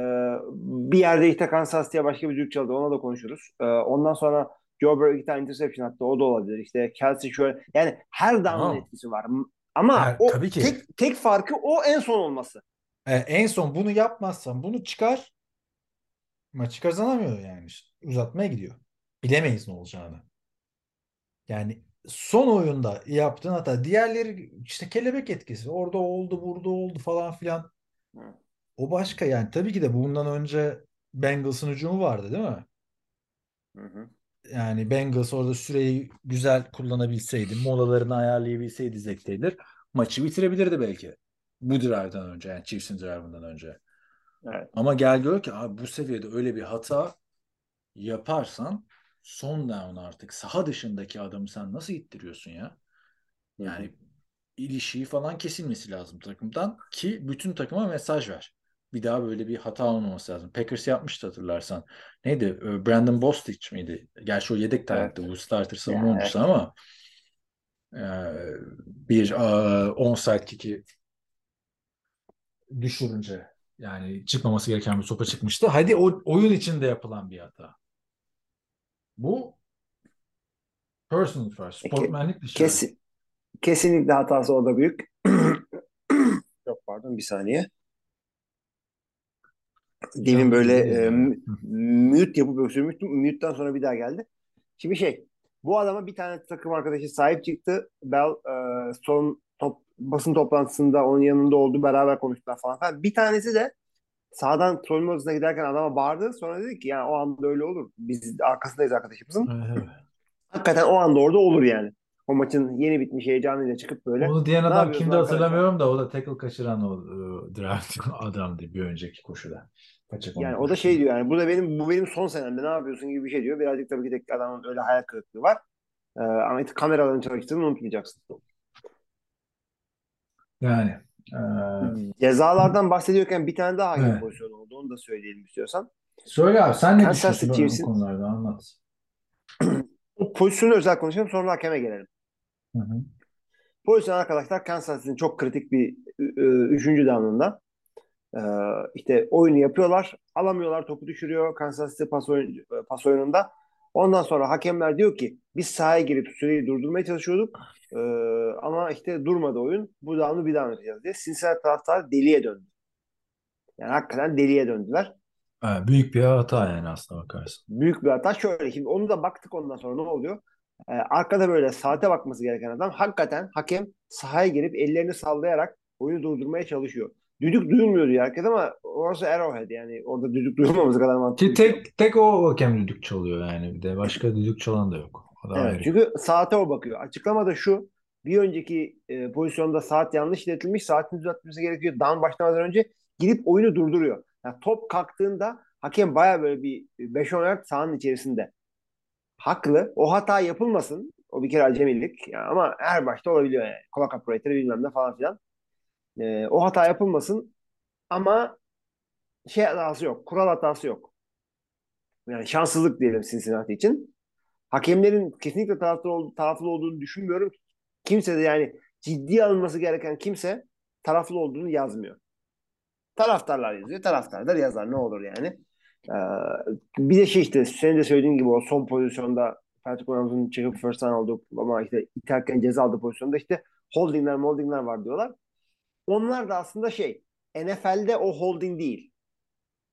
bir yerde işte Kansas City'ye başka bir düdük çaldı. Ona da konuşuruz. E, ondan sonra Joe Burrow iki tane interception attı. O da olabilir. İşte Kelsey şöyle. Yani her down'ın etkisi var. Ama Her- o tabii ki. tek tek farkı o en son olması. E, en son bunu yapmazsan bunu çıkar maçı kazanamıyor yani. Uzatmaya gidiyor. Bilemeyiz ne olacağını. Yani son oyunda yaptığın hata diğerleri işte kelebek etkisi. Orada oldu, burada oldu falan filan. O başka yani. Tabii ki de bundan önce Bengals'ın hücumu vardı değil mi? Hı hı. Yani Bengals orada süreyi güzel kullanabilseydi, molalarını ayarlayabilseydi Zach Taylor maçı bitirebilirdi belki. Bu drive'dan önce yani Chiefs'in drive'ından önce. Evet. Ama gel gör ki abi bu seviyede öyle bir hata yaparsan son down artık saha dışındaki adamı sen nasıl ittiriyorsun ya? Yani ilişiği falan kesilmesi lazım takımdan ki bütün takıma mesaj ver. Bir daha böyle bir hata olmaması lazım. Packers yapmıştı hatırlarsan. Neydi? Ee, Brandon Bostich miydi? Gerçi o yedek tanetti bu starter savunma Yani, ama e, bir e, onside kick'i düşürünce yani çıkmaması gereken bir sopa çıkmıştı. Hadi o oyun içinde yapılan bir hata. Bu personal first. Peki, Sportmenlik dışı. Kesin, kesinlikle hatası orada büyük. Çok pardon bir saniye. Demin böyle e, mute yapıp öksürmüştüm. Mute'dan sonra bir daha geldi. Şimdi şey bu adama bir tane takım arkadaşı sahip çıktı. Bell e, son top basın toplantısında onun yanında oldu beraber konuştular falan. falan. Bir tanesi de sağdan soyunma odasına giderken adama bağırdı. Sonra dedi ki yani o anda öyle olur. Biz arkasındayız arkadaşımızın. Evet. Hakikaten o anda orada olur yani. O maçın yeni bitmiş heyecanıyla çıkıp böyle. Onu diyen adam kimdi hatırlamıyorum da o da tackle kaçıran o e, draft adamdı bir önceki koşuda. Kaçak Yani o da şey diyor yani burada benim bu benim son senemde ne yapıyorsun gibi bir şey diyor. Birazcık tabii ki de adamın öyle hayal kırıklığı var. Ee, ama kameraların çalıştığını unutmayacaksın. Yani e, Cezalardan bahsediyorken bir tane daha hakem Evet. pozisyonu oldu. Onu da söyleyelim istiyorsan. söyle abi sen ne Kansas düşünüyorsun City bu Chiefs'in- konularda anlat. O pozisyonu özel konuşalım sonra hakeme gelelim. Hı hı. Pozisyon arkadaşlar Kansas City'nin çok kritik bir üçüncü down'ında. Ee, işte oyunu yapıyorlar. Alamıyorlar. Topu düşürüyor Kansas City pas, oyun, pas oyununda. Ondan sonra hakemler diyor ki biz sahaya girip süreyi durdurmaya çalışıyorduk. Ee, ama işte durmadı oyun. Bu down'u bir daha yapacağız diye. Cincinnati taraftarı deliye döndü. Yani hakikaten deliye döndüler. Evet, büyük bir hata yani aslına bakarsın. Büyük bir hata. Şöyle şimdi onu da baktık ondan sonra ne oluyor? Ee, arkada böyle saate bakması gereken adam hakikaten hakem sahaya girip ellerini sallayarak oyunu durdurmaya çalışıyor. Düdük duyulmuyor diyor herkes ama orası Arrowhead yani orada düdük duyulmaması kadar mantıklı. Ki bir şey tek tek o hakem düdük çalıyor yani bir de başka düdük çalan da yok. O da Evet, ayrı. çünkü saate o bakıyor. Açıklama da şu. Bir önceki e, pozisyonda saat yanlış iletilmiş. Saatin düzeltmesi gerekiyor. Down başlamadan önce gidip oyunu durduruyor. Yani top kalktığında hakem baya böyle bir 5-10 yard sahanın içerisinde. Haklı. O hata yapılmasın. O bir kere acemilik. Yani ama her başta olabiliyor yani. Clock operator bilmem ne falan filan. E, o hata yapılmasın ama şey hatası yok. Kural hatası yok. Yani şanssızlık diyelim Cincinnati için. Hakemlerin kesinlikle taraflı, taraflı olduğunu düşünmüyorum. Kimse de yani ciddi alınması gereken kimse taraflı olduğunu yazmıyor. Taraftarlar yazıyor. Taraftarlar yazar. Ne olur yani. Ee, bir de şey işte senin de söylediğin gibi o son pozisyonda Patrick Mahomes'un çıkıp first down oldu ama işte iterken ceza aldığı pozisyonda işte holdingler holdingler var diyorlar. Onlar da aslında şey NFL'de o holding değil.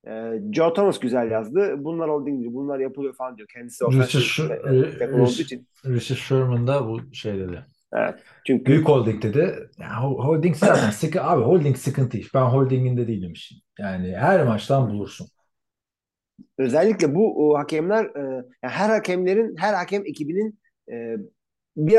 Ee, Joe Thomas güzel yazdı. Bunlar holding değil. Bunlar yapılıyor falan diyor. Kendisi Sher- tackle olduğu için. Richard Sherman da bu şey dedi. Evet. Çünkü Büyük holding dedi. Ya, ho- holding zaten sıkı abi holding sıkıntı iş. Ben holdinginde değilim işin. Yani her maçtan bulursun. özellikle bu o, hakemler e, yani her hakemlerin her hakem ekibinin e, bir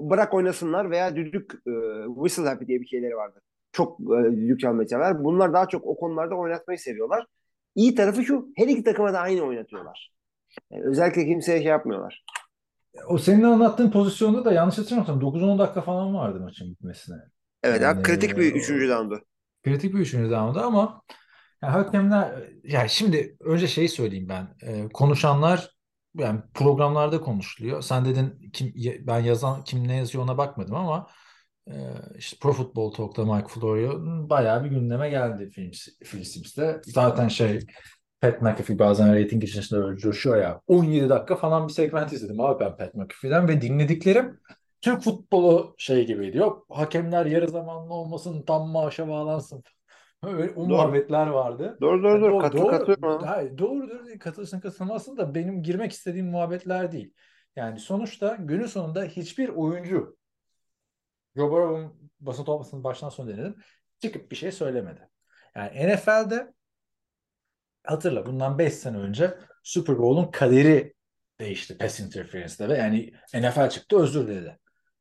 bırak oynasınlar veya düdük e, whistle happy diye bir şeyleri vardır. Çok e, çalmayı sever. Bunlar daha çok o konularda oynatmayı seviyorlar. İyi tarafı şu her iki takıma da aynı oynatıyorlar. Yani özellikle kimseye şey yapmıyorlar. O senin anlattığın pozisyonda da yanlış hatırlamıyorsam 9-10 dakika falan vardı maçın bitmesine. Evet Yani, kritik bir o- üçüncü down'du. Kritik bir üçüncü down'da ama ya hakemler ya şimdi önce şeyi söyleyeyim ben. Ee, konuşanlar yani programlarda konuşuluyor. Sen dedin kim ben yazan kim ne yazıyor ona bakmadım ama e, işte Pro Football Talk'ta Mike Florio bayağı bir gündeme geldi film, Phil Sims'te. Zaten şey Pat McAfee bazen rating içerisinde öyle coşuyor ya. 17 dakika falan bir segment izledim abi ben Pat McAfee'den ve dinlediklerim Türk futbolu şey gibiydi. Yok hakemler yarı zamanlı olmasın tam maaşa bağlansın. Öyle o Doğru. muhabbetler vardı. Doğru doğru Yani doğru. doğru, Katıl, doğru, katılıyorum. ha. hayır, doğrudur. Katılırsın katılmazsın da benim girmek istediğim muhabbetler değil. Yani sonuçta günün sonunda hiçbir oyuncu Joe Burrow'un basın toplantısının baştan sona denedim. Çıkıp bir şey söylemedi. Yani NFL'de hatırla bundan 5 sene önce Super Bowl'un kaderi değişti pass interference'de ve yani NFL çıktı özür diledi.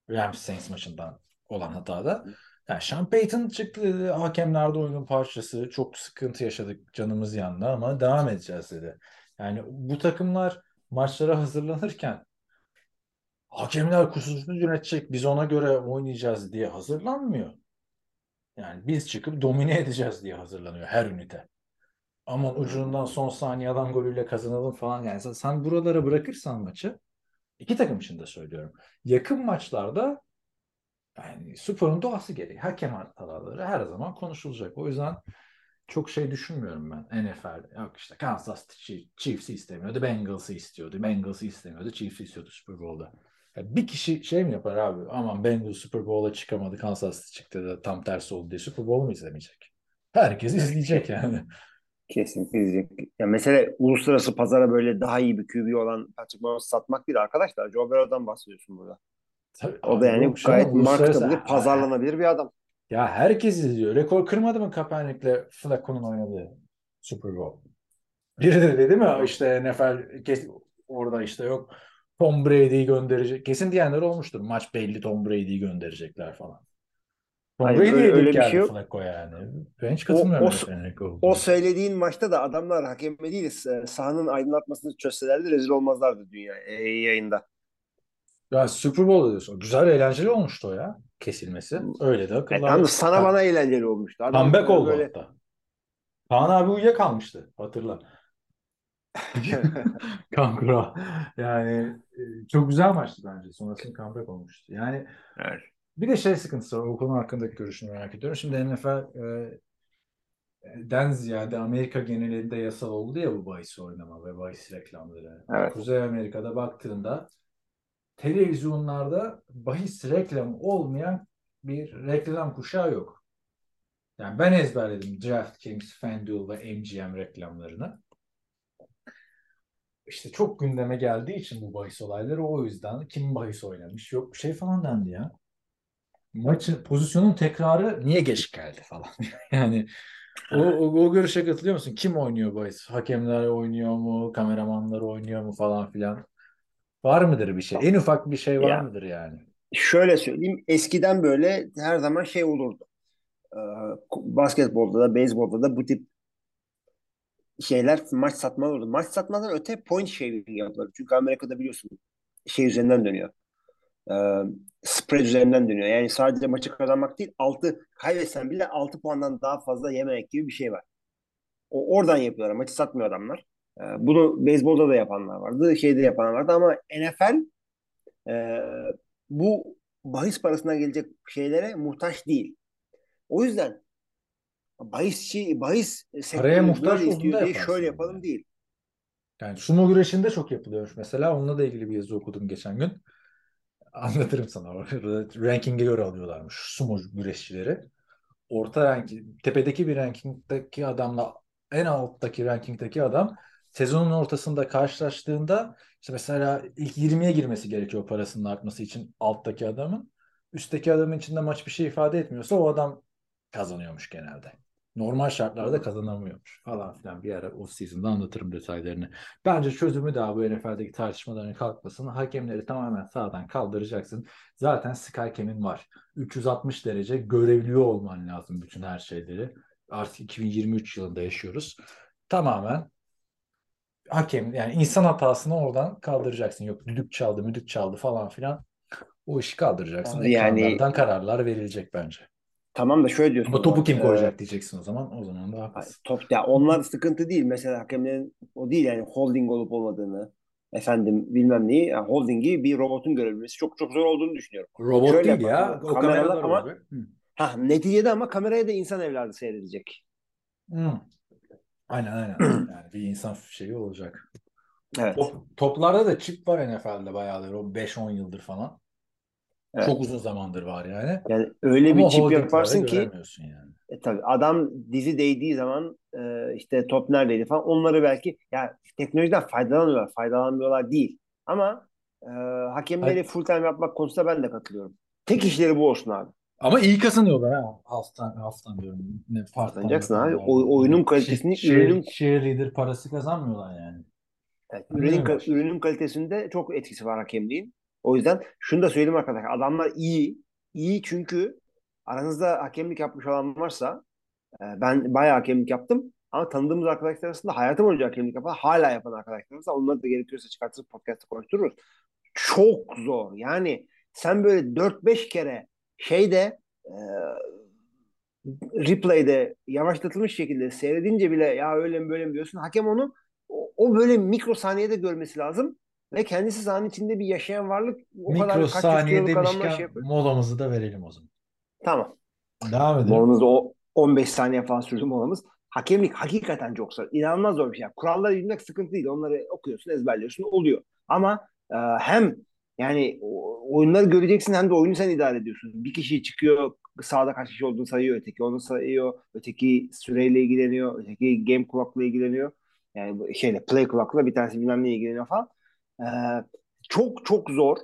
Rams Saints maçından olan hatada. Yani Sean Payton çıktı dedi. Hakemlerde oyunun parçası. Çok sıkıntı yaşadık. Canımız yandı ama devam edeceğiz dedi. Yani bu takımlar maçlara hazırlanırken hakemler kusursuz yönetecek. Biz ona göre oynayacağız diye hazırlanmıyor. Yani biz çıkıp domine edeceğiz diye hazırlanıyor her ünite. Aman ucundan son saniye adam golüyle kazanalım falan. Yani sen, sen buralara bırakırsan maçı iki takım için de söylüyorum. Yakın maçlarda yani sporun doğası gereği hakem hataları her zaman konuşulacak. O yüzden çok şey düşünmüyorum ben NFL. Yok işte Kansas Chiefs'i istemiyordu. Bengals'ı istiyordu. Bengals'ı istemiyordu. Chiefs'i istiyordu Super Bowl'da. Bir kişi şey mi yapar abi? Aman Bengals Super Bowl'a çıkamadı. Kansas City çıktı da tam tersi oldu diye Super Bowl mu izlemeyecek? Herkes izleyecek yani. Kesinlikle izleyecek. Ya mesele uluslararası pazara böyle daha iyi bir QB olan Patrick Mahomes'u satmak değil arkadaşlar. Joe Burrow'dan bahsediyorsun burada. Tabii, O da yani gayet marketabilir, pazarlanabilir bir adam. Ya herkes izliyor. Rekor kırmadı mı Kaepernick'le Flacco'nun oynadığı Super Bowl? Biri de dedi mi işte NFL orada işte yok Tom Brady'yi gönderecek. Kesin diyenler olmuştur. Maç belli Tom Brady'yi gönderecekler falan. Tom Hayır, Brady'ye öyle- öyle bir şey yok. Flacco yani. Ben hiç katılmıyorum O- Rekor. O söylediğin maçta da adamlar hakeme değil e, sahanın aydınlatmasını çözselerdi rezil olmazlardı dünya e, yayında. Ya Super Bowl diyorsun. Güzel eğlenceli olmuştu o ya kesilmesi. Öyle de E, tamam da sana bana eğlenceli olmuştu. Adam Comeback oldu böyle hatta. Kaan abi uyuyakalmıştı. Hatırla. Kankura. Yani e, çok güzel maçtı bence. Sonrasında comeback olmuştu. Yani Evet. bir de şey sıkıntısı var. O konu hakkındaki görüşünü merak ediyorum. Şimdi NFL e, den ziyade Amerika genelinde yasal oldu ya bu bahis oynama ve bahis reklamları. Evet. Kuzey Amerika'da baktığında televizyonlarda bahis reklamı olmayan bir reklam kuşağı yok. Yani ben ezberledim DraftKings, FanDuel ve MGM reklamlarını. İşte çok gündeme geldiği için bu bahis olayları o yüzden kim bahis oynamış yok bir şey falan dendi ya. Maçın pozisyonun tekrarı niye geç geldi falan. yani o, o, o görüşe katılıyor musun? Kim oynuyor bahis? Hakemler oynuyor mu? Kameramanlar oynuyor mu falan filan? Var mıdır bir şey? En ufak bir şey var Ya. mıdır yani? Şöyle söyleyeyim eskiden böyle her zaman şey olurdu. Ee, basketbolda da beyzbolda da bu tip şeyler maç satma olurdu. Maç satmadan öte point shaving yapılır. Çünkü Amerika'da biliyorsun şey üzerinden dönüyor. Ee, spread üzerinden dönüyor. Yani sadece maçı kazanmak değil, altı kaybetsen bile 6 puandan daha fazla yememek gibi bir şey var. O oradan yapıyorlar. Maçı satmıyor adamlar. Ee, bunu beyzbolda da yapanlar vardı, şeyde yapanlar vardı ama NFL e, bu bahis parasına gelecek şeylere muhtaç değil. O yüzden bahisçi, bahis sektörü muhtaç istiyor diye şöyle yapalım yani. değil. Yani sumo güreşinde çok yapılıyormuş mesela. Onunla da ilgili bir yazı okudum geçen gün. Anlatırım sana. Ranking'e göre alıyorlarmış sumo güreşçileri. Orta ranking, tepedeki bir rankingdeki adamla en alttaki rankingdeki adam sezonun ortasında karşılaştığında işte mesela ilk 20'ye girmesi gerekiyor parasının artması için alttaki adamın. Üstteki adamın içinde maç bir şey ifade etmiyorsa o adam kazanıyormuş genelde. Normal şartlarda kazanamıyormuş falan filan. Bir ara o season'da anlatırım detaylarını. Bence çözümü daha bu NFL'deki tartışmaların kalkmasını hakemleri tamamen sağdan kaldıracaksın. Zaten Skycam'in var. 360 derece görebiliyor olman lazım bütün her şeyleri. Artık 2023 yılında yaşıyoruz. Tamamen hakem yani insan hatasını oradan kaldıracaksın. Yok düdük çaldı, müdük çaldı falan filan. O işi kaldıracaksın. Yani- kararlar verilecek bence. Tamam da şöyle diyorsun. Ama topu kim koyacak diyeceksin o zaman. O zaman da haklısın. Top ya onlar sıkıntı değil. Mesela hakemlerin o değil yani holding olup olmadığını efendim bilmem neyi yani holdingi bir robotun görebilmesi çok çok zor olduğunu düşünüyorum. Robot Şöyle değil ya. O Kameralar ama-. Hı. Ha neticede ama kameraya da insan evladı seyredecek. Hı. Aynen aynen. Yani bir insan şeyi olacak. Evet. Top, toplarda da çip var NFL'de bayağıdır. O 5-10 yıldır falan. Evet. Çok uzun zamandır var yani. Yani öyle Ama bir çip yaparsın ki yani. e, tabii adam dizi değdiği zaman e, işte top neredeydi falan onları belki ya teknolojiden faydalanıyorlar. Faydalanmıyorlar değil. Ama e, hakemleri Hayır. full time yapmak konusunda ben de katılıyorum. Tek işleri bu olsun abi. Ama iyi kazanıyorlar ha. Haftan, haftan diyorum. Ne Kazanacaksın abi. O- oyunun kalitesini, Cheer- ürünün- cheerleader parası kazanmıyorlar yani. Evet, ürünün, ürünün kalitesinde çok etkisi var hakemliğin. O yüzden şunu da söyleyeyim arkadaşlar. Adamlar iyi. İyi çünkü aranızda hakemlik yapmış olan varsa e, ben bayağı hakemlik yaptım ama tanıdığımız arkadaşlar arasında hayatım boyunca hakemlik yapan, hala yapan arkadaşlarımız var. Onları da gerekiyorsa çıkartırız podcast'ta konuştururuz. Çok zor. Yani sen böyle 4-5 kere şeyde e, replay'de yavaşlatılmış şekilde seyredince bile ya öyle mi böyle mi diyorsun. Hakem onu o, o böyle mikrosaniyede görmesi lazım. Ve kendisi sahanın içinde bir yaşayan varlık. O kadar kaç adamlar demişken şey yapıyor. molamızı da verelim o zaman. Tamam. Devam edelim. Molamız o 15 saniye falan sürdü molamız. Hakemlik hakikaten çok zor. İnanılmaz zor bir şey. Kuralları bilmek sıkıntı değil. Onları okuyorsun, ezberliyorsun, oluyor. Ama e, hem yani oyunları göreceksin hem de oyunu sen idare ediyorsun. Bir kişi çıkıyor, sağda kaç kişi olduğunu sayıyor, öteki onu sayıyor, öteki süreyle ilgileniyor, öteki game clock'la ilgileniyor. Yani şeyle play clock'la bir tanesi bilmem neyle ilgileniyor falan. E, çok çok zor.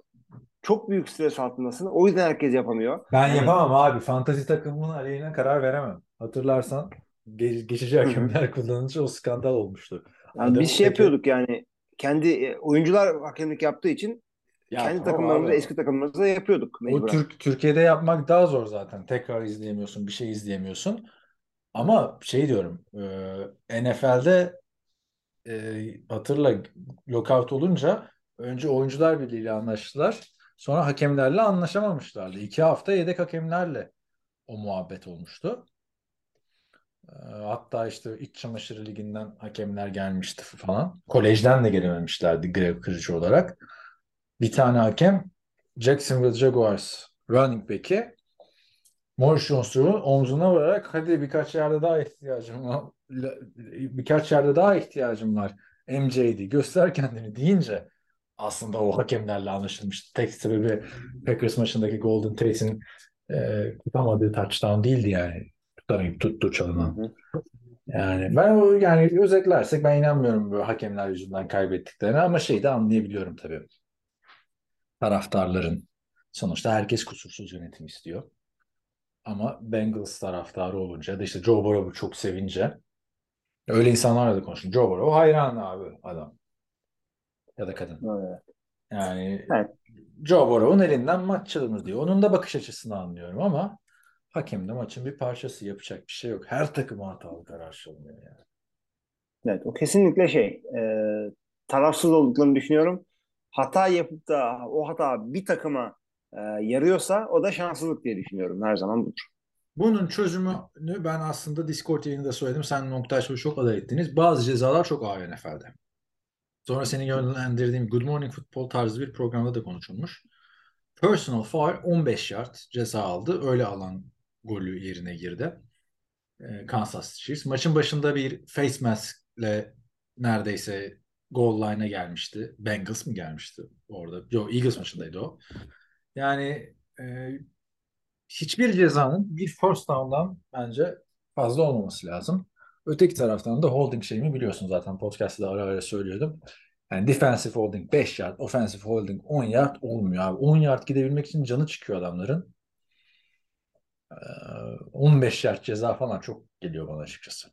çok büyük stres altındasın. O yüzden herkes yapamıyor. Ben Yani- yapamam abi. Fantazi takımının aleyhine karar veremem. Hatırlarsan ge- geçici hakemler kullanınca o skandal olmuştu. Yani Adamın biz şey teki- yapıyorduk yani kendi e, oyuncular hakemlik yaptığı için Ya kendi tamam takımlarımızda abi. eski takımlarımızda yapıyorduk O mecburen. Türk Türkiye'de yapmak daha zor zaten. Tekrar izleyemiyorsun, bir şey izleyemiyorsun. Ama şey diyorum, e, NFL'de e, hatırla lockout olunca önce oyuncular birliğiyle anlaştılar. Sonra hakemlerle anlaşamamışlardı. İki hafta yedek hakemlerle o muhabbet olmuştu. Hatta işte iç çamaşırı liginden hakemler gelmişti falan. Kolejden de gelememişlerdi grev kırıcı olarak. Bir tane hakem Jacksonville Jaguars running back'i Maurice Jones-Drew'un omzuna vurarak hadi birkaç yerde daha ihtiyacım birkaç yerde daha ihtiyacım var MJ'di göster kendini deyince aslında o hakemlerle anlaşılmıştı. Tek sebebi Packers maçındaki Golden Tate'in e, tutamadığı touchdown değildi yani. Tutamayıp tuttu çalınan. Yani ben o yani özetlersek ben inanmıyorum böyle hakemler yüzünden kaybettiklerine ama şeyi de anlayabiliyorum tabii. Taraftarların sonuçta herkes kusursuz yönetim istiyor. Ama Bengals taraftarı olunca da işte Joe Burrow'u çok sevince öyle insanlarla da konuştum. Joe Burrow hayran abi adam. Ya da kadın. Evet. Yani Evet. Joe Burrow'un elinden maç çalınır diyor. Onun da bakış açısını anlıyorum ama hakem de maçın bir parçası yapacak bir şey yok. Her takıma hatalı karar çalınıyor yani. Evet, o kesinlikle şey e, tarafsız olduklarını düşünüyorum. Hata yapıp da o hata bir takıma e, yarıyorsa o da şanssızlık diye düşünüyorum her zaman budur. Bunun çözümünü ben aslında Discord yayınında söyledim. Sen Noktaş ve çok aday ettiniz. Bazı cezalar çok ağır NFL'de. Sonra seni yönlendirdiğim Good Morning Football tarzı bir programda da konuşulmuş. Personal foul 15 yard ceza aldı. Öyle alan golü yerine girdi. Ee, Kansas Chiefs. Maçın başında bir face mask'le neredeyse goal line'a gelmişti. Bengals mı gelmişti orada? Yok Eagles maçındaydı o. Yani e, hiçbir cezanın bir first down'dan bence fazla olmaması lazım. Öteki taraftan da holding şeyimi biliyorsun zaten podcast'ta da ara ara söylüyordum. Yani defensive holding 5 yard, offensive holding 10 yard olmuyor abi. 10 yard gidebilmek için canı çıkıyor adamların. Ee, 15 yard ceza falan çok geliyor bana açıkçası.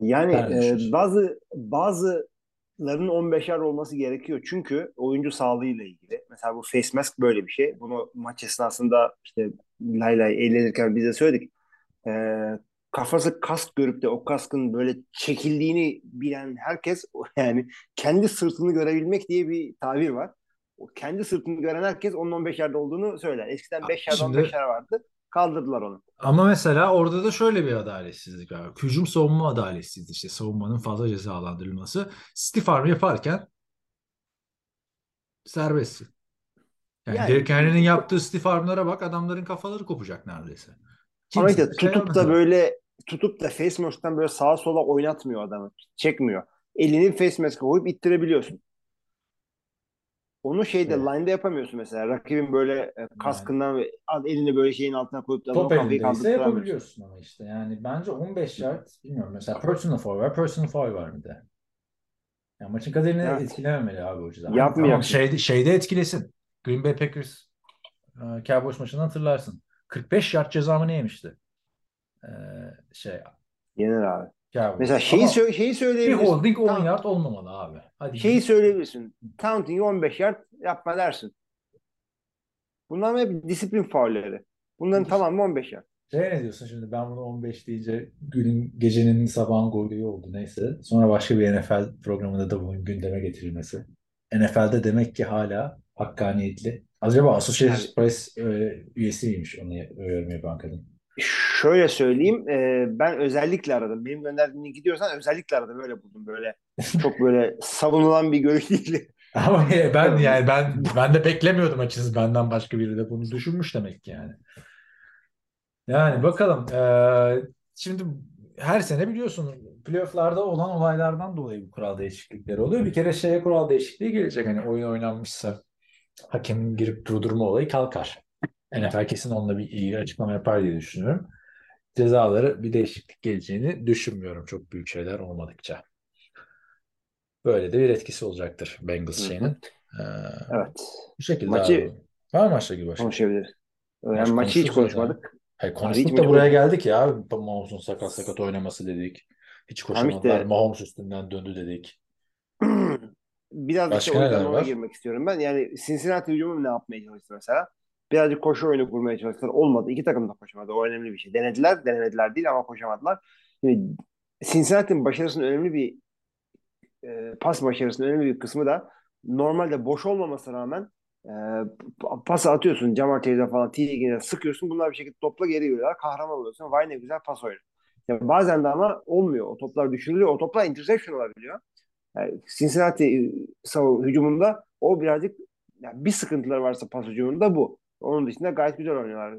Yani Ben e, düşünüyorum. bazı bazılarının 15'er olması gerekiyor. Çünkü oyuncu sağlığıyla ilgili. Mesela bu face mask böyle bir şey. Bunu maç esnasında işte lay lay eğlenirken bize söyledik. E, kafası kask görüp de o kaskın böyle çekildiğini bilen herkes yani kendi sırtını görebilmek diye bir tabir var. O kendi sırtını gören herkes onun 15 yerde olduğunu söyler. Eskiden 5 yerde Şimdi- 15 yer vardı. Kaldırdılar onu. Ama mesela orada da şöyle bir adaletsizlik var. Hücum savunma adaletsizliği işte savunmanın fazla cezalandırılması. Stiff arm yaparken serbestsin. Yani, Yani- Derrick Henry'nin yaptığı stiff armlara bak adamların kafaları kopacak neredeyse. Ama Kimse işte de şey tutup da yapmadı. böyle tutup da face mask'tan böyle sağa sola oynatmıyor adamı. Çekmiyor. Elini face mask'e koyup ittirebiliyorsun. Onu şeyde Evet. line'da yapamıyorsun mesela. Rakibin böyle e, kaskından ve al elini böyle şeyin altına koyup da Top elindeyse yapabiliyorsun ama işte. Yani bence 15 yard bilmiyorum. Mesela personal foul var. Personal foul var bir de. Yani maçın kaderini Evet. etkilememeli abi o ceza. Yapmayacaksın. Tamam şeyde, şeyde etkilesin. Green Bay Packers e, Cowboys maçını hatırlarsın. 45 yard ceza mı ne yemişti? Ee, şey Yenir abi. Cowboys. Mesela şeyi, Ama sö- şeyi bir söyleyebilirsin. holding 10 Tamam. yard olmamalı abi. Hadi Şeyi söyleyebilirsin. Taunting 15 yard yapma dersin. Bunlar hep disiplin faulleri. Bunların Dis- tamamı 15 yard. Şey ne diyorsun şimdi ben bunu 15 deyince günün gecenin sabahın golü oldu neyse. Sonra başka bir NFL programında da bunun gündeme getirilmesi. NFL'de demek ki hala hakkaniyetli. Acaba Associated Press e, üyesi miymiş onu yorum yapan kadın? Şöyle söyleyeyim. e, ben özellikle aradım. Benim gönderdiğim linki gidiyorsan özellikle aradım. Böyle buldum. Böyle çok böyle savunulan bir görüş değil. Ama ben yani ben ben de beklemiyordum açıkçası benden başka biri de bunu düşünmüş demek ki yani. Yani bakalım. Ee, şimdi her sene biliyorsun playofflarda olan olaylardan dolayı bu kural değişiklikleri oluyor. Bir kere şeye kural değişikliği gelecek. Hani oyun oynanmışsa hakemin girip durdurma olayı kalkar. NFL kesin onunla bir iyi açıklama yapar diye düşünüyorum. Cezaları bir değişiklik geleceğini düşünmüyorum çok büyük şeyler olmadıkça. Böyle de bir etkisi olacaktır Bengals şeyinin. Ee, Evet. bu şekilde Maçı- abi. Var mı maçla ilgili başka? Konuşabiliriz. Yani Maç maçı hiç konuşuruz zaten. konuşmadık. Hayır hiç konuştuk da buraya konuşmadık? geldik ya. Mahomes'un sakat sakat oynaması dedik. Hiç koşamadılar. işte. Mahomes üstünden döndü dedik. Birazcık Başka da o yüzden neler ona var? girmek istiyorum ben. Yani Cincinnati hücumu ne yapmaya çalıştı mesela? Birazcık koşu oyunu kurmaya çalıştılar. Olmadı. İki takım da koşamadı. O önemli bir şey. Denediler, denemediler değil ama koşamadılar. Şimdi Cincinnati'nin başarısının önemli bir e, pas başarısının önemli bir kısmı da normalde boş olmamasına rağmen e, pa- pası atıyorsun. Jamar Chase falan T. Higgins'e sıkıyorsun. Bunlar bir şekilde topla geri geliyorlar. Kahraman oluyorsun. Vay ne güzel pas oyunu. Yani bazen de ama olmuyor. O toplar düşürülüyor. O toplar interception olabiliyor. Yani Cincinnati e, savun hücumunda o birazcık yani bir sıkıntıları varsa pas hücumunda bu. Onun dışında gayet güzel oynuyorlar.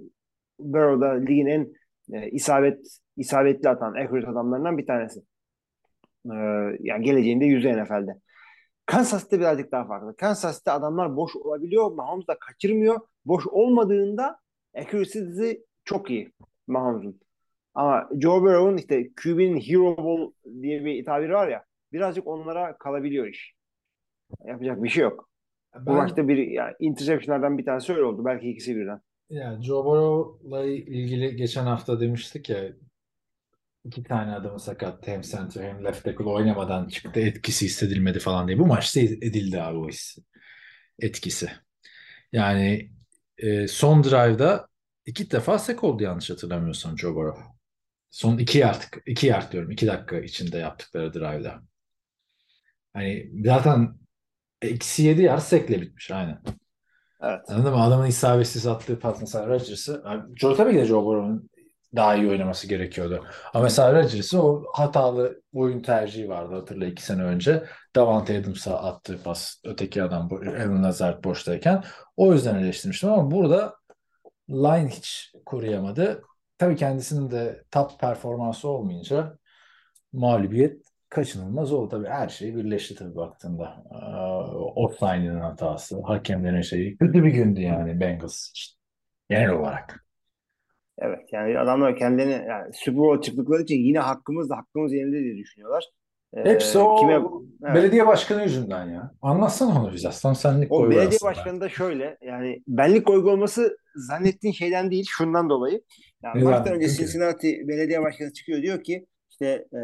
Burrow da ligin en e, isabet isabetli atan, accurate adamlarından bir tanesi. Ee, yani geleceğinde yüzde NFL'de. Kansas birazcık daha farklı. Kansas adamlar boş olabiliyor. Mahomes da kaçırmıyor. Boş olmadığında accuracy'si çok iyi Mahomes'un. Ama Joe Burrow'un işte QB'nin hero ball diye bir tabiri var ya birazcık onlara kalabiliyor iş. Yapacak bir şey yok. Bu maçta bir yani interceptionlardan bir tanesi öyle oldu. Belki ikisi birden. yani Joe Burrow'la ilgili geçen hafta demiştik ya iki tane adamı sakat hem center hem left tackle oynamadan çıktı etkisi hissedilmedi falan diye. Bu maçta edildi abi o his etkisi. Yani e, son drive'da iki defa sek oldu yanlış hatırlamıyorsam Joe Burrow. Son iki yard, iki yard diyorum. iki dakika içinde yaptıkları drive'da. Hani zaten eksi yedi yard sekle bitmiş aynen. Evet. Anladın mı? Adamın isabetsiz attığı pas mesela Rodgers'ı. Joe tabii ki de Joe Burrow'un daha iyi oynaması gerekiyordu. Ama mesela Rodgers'ın o hatalı oyun tercihi vardı hatırla iki sene önce. Davante Adams'a attığı pas öteki adam Alan Lazard boştayken. O yüzden eleştirmiştim ama burada line hiç koruyamadı. Tabii kendisinin de top performansı olmayınca mağlubiyet kaçınılmaz oldu. Tabii her şey birleşti tabii baktığında. Ee, Offline'ın hatası, hakemlerin şeyi. Kötü bir gündü yani Bengals için. Genel olarak. Evet yani adamlar kendilerini yani Super Bowl çıktıkları için yine hakkımız da hakkımız yerinde diye düşünüyorlar. Ee, Hepsi o kime evet. belediye başkanı yüzünden ya. Anlatsana onu bize. Aslan senlik O koy belediye aslında. başkanı da şöyle yani benlik koygu olması zannettiğin şeyden değil şundan dolayı. Yani maçtan önce Cincinnati belediye başkanı çıkıyor diyor ki işte e,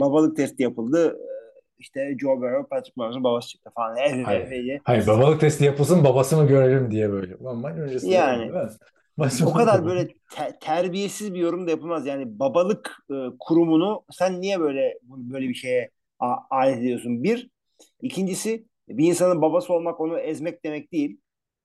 babalık testi yapıldı. E, işte Joe Burrow, Patrick Mahomes'un babası çıktı falan. Eh, Hayır. Hayır babalık testi yapılsın babası mı görelim diye böyle. Ulan Yani. Maç O kadar da- böyle te- terbiyesiz bir yorum da yapılmaz. Yani babalık e, kurumunu sen niye böyle böyle bir şeye a- alet ediyorsun? Bir. İkincisi bir insanın babası olmak onu ezmek demek değil.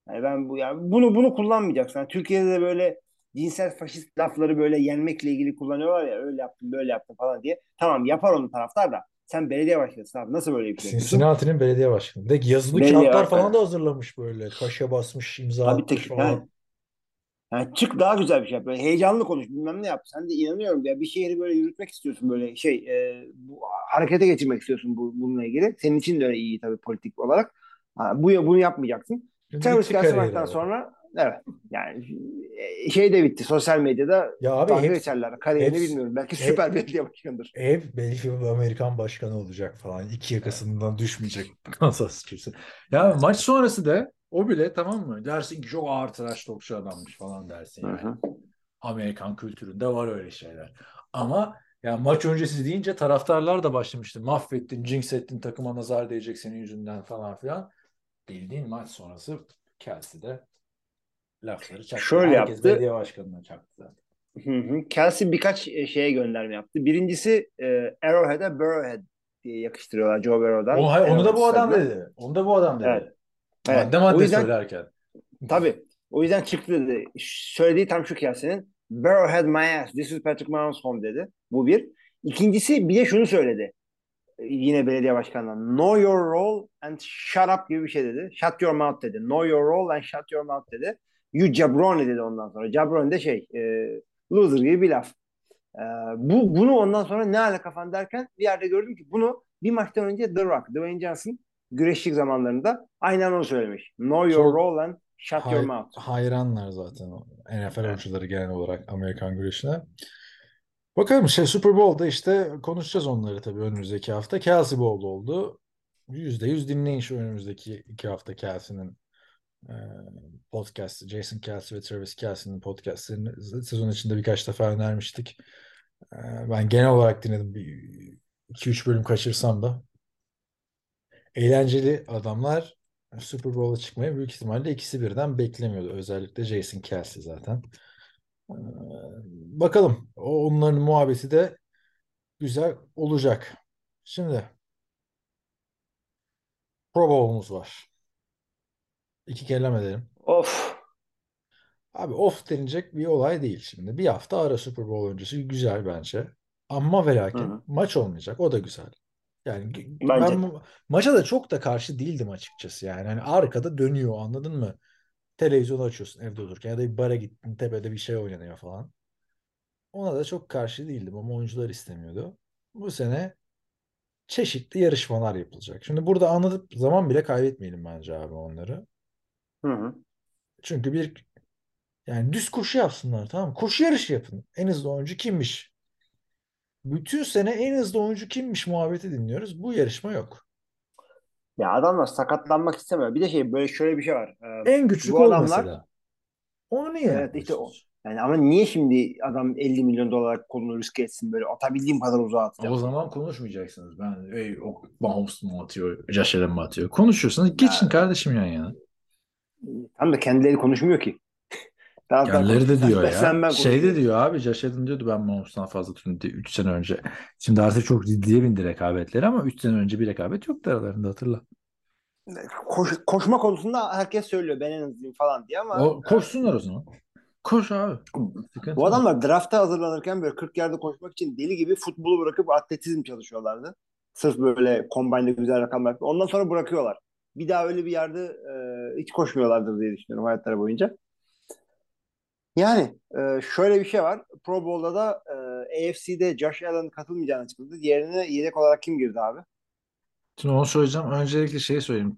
Yani ben bu yani bunu bunu kullanmayacaksın. Yani Türkiye'de de böyle cinsel faşist lafları böyle yenmekle ilgili kullanıyorlar ya öyle yaptım böyle yaptım falan diye. Tamam yapar onu taraftar da. Sen belediye başkanısın abi. Nasıl böyle bir şey yapıyorsun? Cincinnati'nin belediye başkanı. De yazılı Belediye kağıtlar başkanı. falan da hazırlamış böyle. Kaşe basmış, imza Tabii atmış tek, falan. yani, yani çık daha güzel bir şey yap. Böyle heyecanlı konuş. Bilmem ne yap. Sen de inanıyorum ya bir şehri böyle yürütmek istiyorsun böyle şey e, bu, harekete geçirmek istiyorsun bu, bununla ilgili. Senin için de öyle iyi tabii politik olarak. Ha, bu bunu yapmayacaksın. Travis abi. sonra evet yani e, şey de bitti. Sosyal medyada Ya abi dalga hepsi- geçerler. Kariyerini bilmiyorum. Belki hep- süper belediye başkanıdır. Ev belki Amerikan başkanı olacak falan. İki yakasından düşmeyecek Kansas kimse. Ya maç sonrası da o bile tamam mı? Dersin ki çok ağır tıraş topçu adammış falan dersin yani. hı. Amerikan kültüründe var öyle şeyler. Ama ya maç öncesi deyince taraftarlar da başlamıştı. Mahvettin, jinx ettin, takıma nazar değecek senin yüzünden falan filan. Bildiğin maç sonrası Kelsey'de lafları çaktı. Şöyle Herkes yaptı. belediye başkanına çaktı zaten. Hı hı. Kelsey birkaç e, şeye gönderme yaptı. Birincisi e, Arrowhead'e Burrowhead diye yakıştırıyorlar Joe Burrow'dan. O, hayır, onu da bu adam dedi. Onu da bu adam dedi. Evet. Evet. Madde madde O yüzden- söylerken. Tabii. O yüzden çıktı dedi. Söylediği tam şu Kelsey'nin. Burrowhead my ass. This is Patrick Mahomes home dedi. Bu bir. İkincisi bir de şunu söyledi. Yine belediye başkanından. Know your role and shut up gibi bir şey dedi. Shut your mouth dedi. Know your role and shut your mouth dedi. You jabroni dedi ondan sonra. Jabroni de şey e, loser gibi bir laf. E, bu bunu ondan sonra ne alaka falan derken bir yerde gördüm ki bunu bir maçtan önce The Rock, Dwayne Johnson güreşlik zamanlarında aynen onu söylemiş. Know your Çok role and shut your Hay- mouth. hayranlar zaten NFL oyuncuları genel olarak Amerikan güreşine. Bakalım şey Super Bowl'da işte konuşacağız onları tabii önümüzdeki hafta. Kelsey Bowl oldu. %100 dinleyin şu önümüzdeki iki hafta Kelsey'nin podcast'ı. Jason Kelsey ve Travis Kelsey'nin podcast'ını sezon içinde birkaç defa önermiştik. Ben genel olarak dinledim. Bir 2-3 bölüm kaçırsam da. Eğlenceli adamlar Super Bowl'a çıkmayı büyük ihtimalle ikisi birden beklemiyordu. Özellikle Jason Kelsey zaten. Bakalım. O- Onların muhabbeti de güzel olacak. Şimdi Pro Bowl'umuz var. İki kelam edelim. Of. Abi off denilecek bir olay değil şimdi. Bir hafta ara Super Bowl öncesi güzel bence. Ama ve lakin Hı hı. maç olmayacak. O da güzel. Yani Bence. ben maça da çok da karşı değildim açıkçası yani. Hani arkada dönüyor anladın mı? Televizyonu açıyorsun evde olurken ya da bir bara gittin tepede bir şey oynanıyor falan. Ona da çok karşı değildim ama oyuncular istemiyordu. Bu sene çeşitli yarışmalar yapılacak. Şimdi burada anlatıp zaman bile kaybetmeyelim bence abi onları. Hı hı. Çünkü bir yani düz koşu yapsınlar tamam mı? Koşu yarışı yapın. En hızlı oyuncu kimmiş? Bütün sene en hızlı oyuncu kimmiş muhabbeti dinliyoruz. Bu yarışma yok. Ya adamlar sakatlanmak istemiyor. Bir de şey böyle şöyle bir şey var. Ee, En güçlü Bu adamlar- mesela. Onu niye Evet, işte o. yani ama niye şimdi adam 50 milyon dolar kolunu riske etsin böyle atabildiğim kadar uzağa atacağım. O zaman konuşmayacaksınız. Ben ey, o Mahomes mu atıyor, Josh Allen mi atıyor? Konuşuyorsanız geçin kardeşim yan yana. Tam da kendileri konuşmuyor ki. Daha Kendileri de diyor ya. Şey de diyor abi Josh Allen diyordu ben Mahomes'tan fazla tuttum diye 3 sene önce. Şimdi artık çok ciddiye bindi rekabetleri ama 3 sene önce bir rekabet yoktu aralarında hatırla. Koş, koşma konusunda herkes söylüyor ben en hızlıyım falan diye ama O, koşsunlar o zaman. Koş abi. Sıkıntı bu adamlar drafta hazırlanırken böyle 40 yerde koşmak için deli gibi futbolu bırakıp atletizm çalışıyorlardı. Sırf böyle kombayında güzel rakamlar. Ondan sonra bırakıyorlar. Bir daha öyle bir yerde e, hiç koşmuyorlardır diye düşünüyorum hayatları boyunca. Yani e, şöyle bir şey var. Pro Bowl'da da e, AFC'de Josh Allen katılmayacağını açıkladı. Diğerine yedek olarak kim girdi abi? Şimdi onu söyleyeceğim. Öncelikle şey söyleyeyim.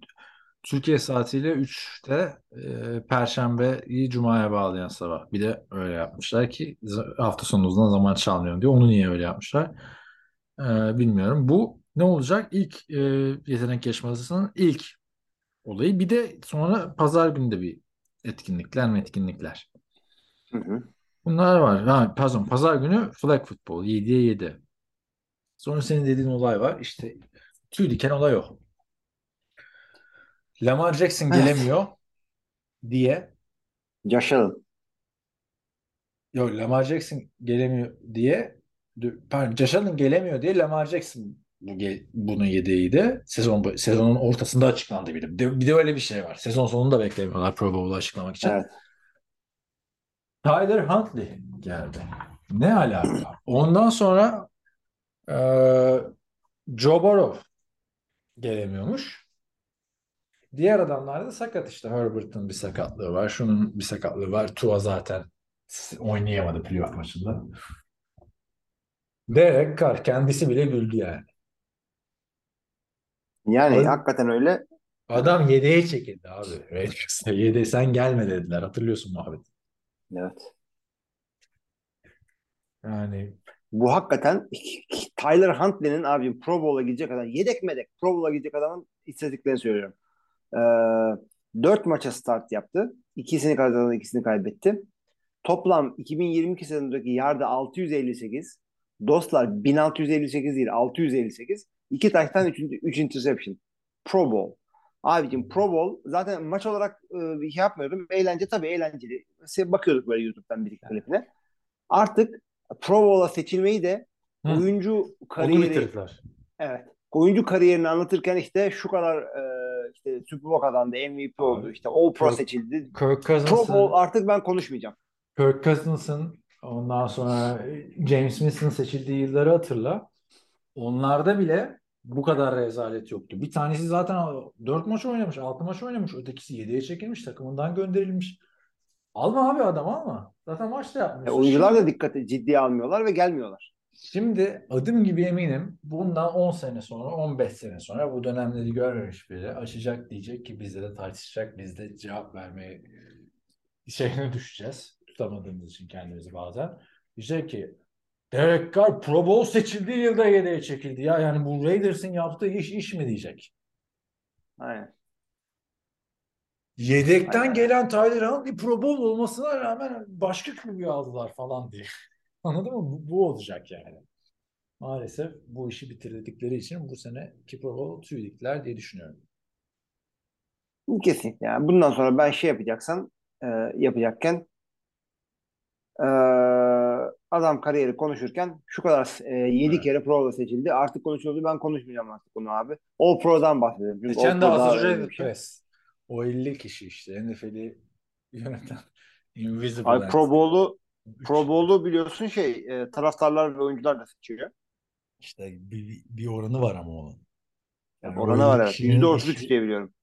Türkiye saatiyle 3'te e, Perşembeyi Cuma'ya bağlayan sabah. Bir de öyle yapmışlar ki hafta sonunuzdan zaman çalmayalım diyor. Onu niye öyle yapmışlar? E, bilmiyorum. Bu ne olacak? İlk e, yetenek yarışmasının ilk olayı. Bir de sonra pazar günü de bir etkinlikler mi etkinlikler. Hı hı. Bunlar var. Ha, pardon pazar günü flag futbol 7'ye 7. Sonra senin dediğin olay var. İşte tüy diken olay o. Lamar Jackson Evet. gelemiyor diye Allen. yok Lamar Jackson gelemiyor diye pardon Allen gelemiyor diye Lamar Jackson bu ge- bunu yediydi. Sezon sezonun ortasında açıklandı bir de. Bir de, de öyle bir şey var. Sezon sonunda beklemiyorlar Pro Bowl'u açıklamak için. Evet. Tyler Huntley geldi. Ne alaka? Ondan sonra eee Joe Burrow gelemiyormuş. Diğer adamlar da sakat işte. Herbert'ın bir sakatlığı var. Şunun bir sakatlığı var. Tua zaten oynayamadı playoff maçında. Derek Carr kendisi bile güldü yani. Yani Öyle- hakikaten öyle. Adam yedeğe çekildi abi. Raiders'ta yedeğe sen gelme dediler. Hatırlıyorsun muhabbeti. Evet. Yani Bu hakikaten Tyler Huntley'nin abi Pro Bowl'a gidecek adam yedek medek Pro Bowl'a gidecek adamın istatistiklerini söylüyorum. Ee, 4 maça start yaptı. İkisini kazandı, ikisini kaybetti. Toplam 2022 sezonundaki yardı 658. Dostlar 1658 değil 658. 2 taştan 3, 3 interception. Pro Bowl. Abicim Pro Bowl zaten maç olarak e, şey yapmıyordum. Eğlence tabii eğlenceli. Bakıyorduk böyle YouTube'dan bir iki klipine. Artık Pro Bowl'a seçilmeyi de Hı. oyuncu kariyeri evet. Oyuncu kariyerini anlatırken işte şu kadar e, işte Super Bowl kazandı, MVP oldu, işte All Pro Kirk- seçildi. Kirk Pro Cousins'ın Bowl artık ben konuşmayacağım. Kirk Cousins'ın ondan sonra James Winston seçildiği yılları hatırla. Onlarda bile bu kadar rezalet yoktu. Bir tanesi zaten 4 maç oynamış, 6 maç oynamış. Ötekisi 7'ye çekilmiş, takımından gönderilmiş. Alma abi adam alma. Zaten maçta E, yapmıyorsun. oyuncular da dikkate ciddiye almıyorlar ve gelmiyorlar. Şimdi adım gibi eminim bundan 10 sene sonra 15 sene sonra bu dönemleri görmemiş biri açacak diyecek ki bizde de tartışacak biz de cevap vermeye şeyine düşeceğiz. Tutamadığımız için kendimizi bazen. Diyecek ki Derek Carr Pro Bowl seçildiği yılda yedeğe çekildi ya. Yani bu Raiders'ın yaptığı iş iş mi diyecek. Aynen. Yedekten Aynen. gelen Tyler Huntley Pro Bowl olmasına rağmen başka QB aldılar falan diye. Anladın mı? Bu, bu olacak yani. Maalesef bu işi bitirdikleri için bu sene Pro Bowl tüy diktiler diye düşünüyorum. Kesinlikle. Yani bundan sonra ben şey yapacaksan e, yapacakken e, adam kariyeri konuşurken şu kadar e, 7 Evet. kere Pro Bowl'a seçildi. Artık konuşuldu. Ben konuşmayacağım artık bunu abi. All Pro'dan bahsediyorum. Çünkü Geçen de bir şey. Press. O 50 kişi işte NFL'i yöneten Invisible Abi. Pro Bowl'u Pro Bowl'u biliyorsun şey e, taraftarlar ve oyuncular da seçiyor. İşte bir, bir oranı var ama onun. Yani o Oranı var 50 evet. kişinin %33 işi- diye biliyorum.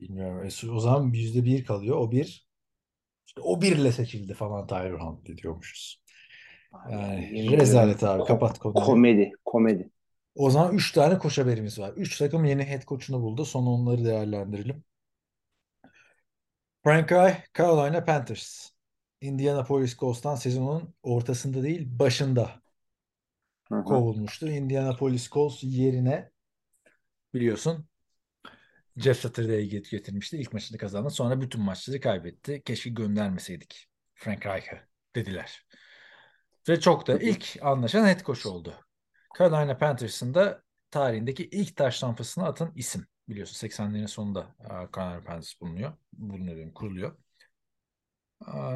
Bilmiyorum. E, o zaman yüzde bir kalıyor. O bir. İşte o birle seçildi falan Tyler Huntley diyormuşuz. Yani rezalet abi. Kapat konuyu. Komedi, komedi. O zaman 3 tane koç haberimiz var. 3 takım yeni head coach'unu buldu. Sonra onları değerlendirelim. Frank Reich, Carolina Panthers. Indianapolis Colts'tan sezonun ortasında değil başında Hı hı. kovulmuştu. Indianapolis Colts yerine biliyorsun Jeff Saturday'i get- getirmişti. İlk maçını kazandı. Sonra bütün maçları kaybetti. Keşke göndermeseydik Frank Reich'ı dediler. Ve çok da ilk anlaşan head coach oldu. Carolina Panthers'ın da tarihindeki ilk taş tampasını atan isim. Biliyorsun 80'lerin sonunda Carolina Panthers bulunuyor. Bulunuyor diyorum, kuruluyor.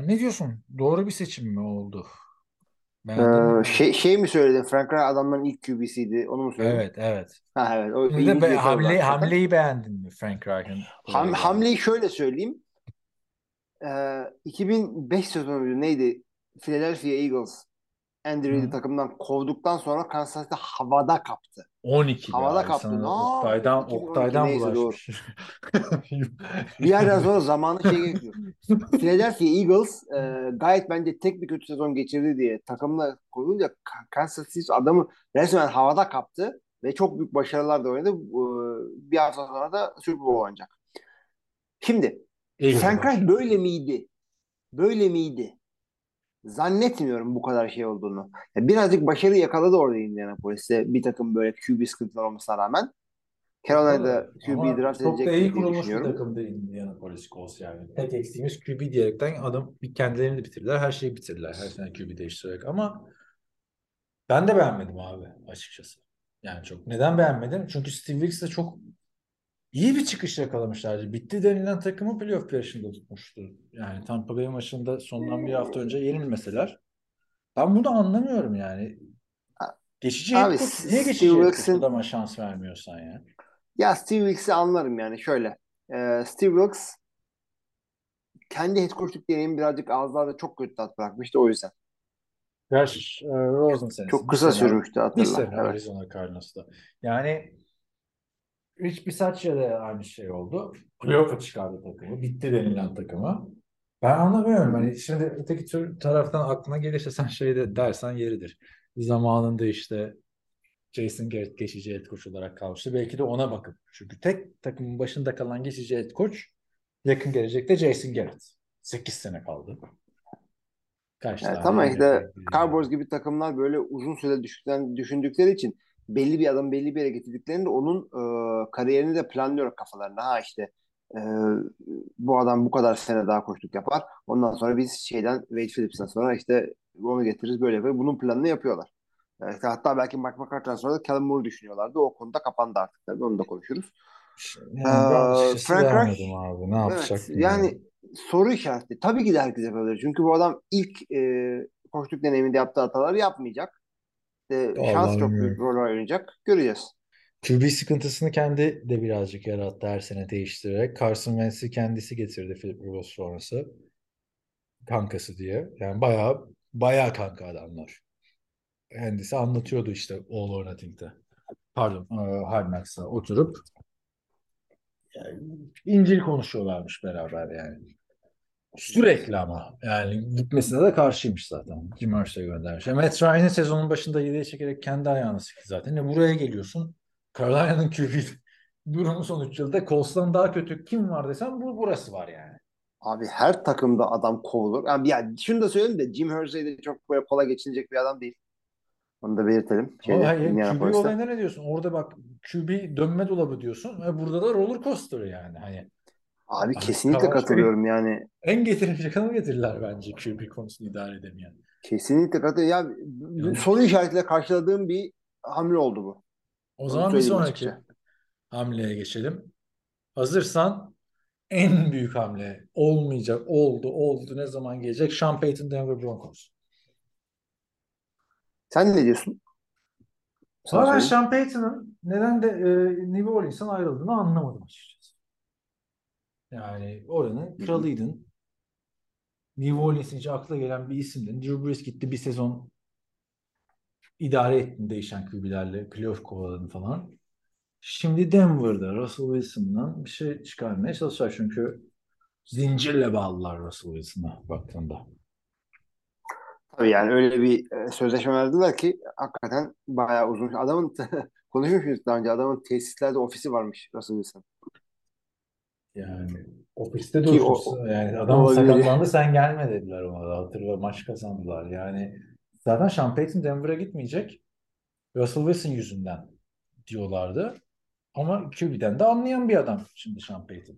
Ne diyorsun? Doğru bir seçim mi oldu? Ee, şey, şey mi söyledin? Frank Reich adamların ilk QB'siydi. Onu mu söyledin? Evet, evet. Ha evet. O ilginç de be- hamle, hamleyi beğendin mi Frank Reich'ın? Ham, hamleyi şöyle söyleyeyim. Ee, 2005 sezonu neydi? Philadelphia Eagles Andy Reid'i takımdan kovduktan sonra Kansas City havada kaptı. 12 Havada abi. kaptı. Ne Oktay'dan, yaptı? 2012 Oktay'dan bulaşmış. Bir yerden sonra zamanı şey gerekiyor. Philadelphia Eagles e, gayet bence tek bir kötü sezon geçirdi diye takımla koyunca Ka- Kansas City adamı resmen havada kaptı ve çok büyük başarılar da oynadı. Ee, Bir hafta sonra da Super Bowl oynayacak. Şimdi Frank. Reich böyle miydi? Böyle miydi? Zannetmiyorum bu kadar şey olduğunu. Ya birazcık başarı yakaladı orada Indianapolis'te bir takım böyle QB sıkıntılar olmasına rağmen. Carolina'da QB draft çok da iyi edecek diye kurulmuş bir düşünüyorum. takımdı Indianapolis Colts yani. Tek eksiğimiz QB diyerekten adam bir kendilerini de bitirdiler. Her şeyi bitirdiler. Her sene QB değiştirerek ama ben de beğenmedim abi açıkçası. Yani çok. Neden beğenmedim? Çünkü Steve Wilks de çok iyi bir çıkış yakalamışlardı. Bitti denilen takımı playoff yarışında tutmuştu. Yani Tampa Bay maçında sondan bir hafta önce yenilmeseler. Ben bunu anlamıyorum yani. Geçici Abi. Niye geçici coach adama şans vermiyorsan ya? Ya Steve Wilks'i anlarım yani şöyle. Ee, Steve Wilks kendi head coachluk deneyimi birazcık ağızlarda çok kötü tat bırakmıştı o yüzden. Gerçi e, Rosen senesi. Çok Bir kısa sene- sürmüştü Bir hatırla. sene Evet. Arizona Cardinals'ta. Yani Rich Bisaccia da aynı şey oldu. Playoff'a çıkardı takımı. Bitti denilen takımı. Ben anlamıyorum. Hani şimdi öteki tür taraftan aklına gelirse sen şey de dersen yeridir. Zamanında işte Jason Garrett geçici head coach olarak kalmıştı. Belki de ona bakıp. Çünkü tek takımın başında kalan geçici head coach yakın gelecekte Jason Garrett. 8 sene kaldı. Kaç Evet, tane ama işte Cowboys gibi takımlar böyle uzun süre düşükten, düşündükleri için belli bir adam belli bir yere getirdiklerinde onun e, kariyerini de planlıyor kafalarında. Ha işte e, bu adam bu kadar sene daha koştuk yapar. Ondan sonra biz şeyden Wade Phillips'ten sonra işte onu getiririz böyle yapıyor. Bunun planını yapıyorlar. Evet, hatta belki Mike McCarthy'den sonra da Kellen Moore düşünüyorlardı. O konuda kapandı artık tabii. Onu da konuşuruz. Yani Ee, açıkçası Frank Reich- abi. Ne yapacak Evet, yani soru işareti. Tabii ki de herkes yapabilir. Çünkü bu adam ilk e, koştuk deneyiminde yaptığı hataları yapmayacak. E, şans çok büyük rol oynayacak. Göreceğiz. QB sıkıntısını kendi de birazcık yarattı her sene değiştirerek. Carson Wentz'i kendisi getirdi Philip Rivers sonrası. Kankası diye. Yani bayağı bayağı kanka adamlar. Kendisi anlatıyordu işte All or Nothing'de. Pardon, e, Hard Knocks'ta oturup yani İncil konuşuyorlarmış beraber yani. Sürekli ama. Yani gitmesine de karşıymış zaten. Jim Irsay'e göndermiş. E, Matt Ryan'ın sezonun başında 7'ye çekerek kendi ayağını sıktı zaten. E, buraya geliyorsun. Carolina'nın QB durumu son 3 yılda Colts'tan daha kötü kim var desem bu burası var yani. Abi her takımda adam kovulur. Yani, yani şunu da söyleyeyim de Jim Irsay de çok böyle kolay geçilecek bir adam değil. Onu da belirtelim. Şeyde, hayır, QB olayında ne diyorsun? Orada bak QB dönme dolabı diyorsun ve burada da roller coaster yani. Hani Abi kesinlikle tamam. katılıyorum yani. en getirecek adamı getirirler bence QB konusunu idare edemeyen. Kesinlikle katılıyorum. Ya Yani- soru işaretiyle karşıladığım bir hamle oldu bu. O zaman bir sonraki açıkça. hamleye geçelim. Hazırsan en büyük hamle olmayacak, oldu, oldu, ne zaman gelecek? Sean Payton Denver Broncos. Sen ne diyorsun? Sana ben. Sean Payton'ın neden de e, New Orleans'tan ayrıldığını anlamadım açıkçası. Yani oranın kralıydın. New Orleans'in hiç akla gelen bir isimdin. Drew Brees gitti bir sezon idare ettin değişen QB'lerle. Playoff kovaladın falan. Şimdi Denver'da Russell Wilson'dan bir şey çıkarmaya çalışacak çünkü zincirle bağlılar Russell Wilson'a baktığında. Tabii yani öyle bir e, sözleşme verdiler ki hakikaten bayağı uzun. Adamın konuşmuş muyduk daha önce? Adamın tesislerde ofisi varmış Russell Wilson. Yani ofiste Ki o-. Yani adam olabilir. sakatlandı sen gelme dediler ona da. Hatırla maç kazandılar. Yani zaten Sean Payton Denver'a gitmeyecek. Russell Wilson yüzünden diyorlardı. Ama QB'den de anlayan bir adam şimdi Sean Payton.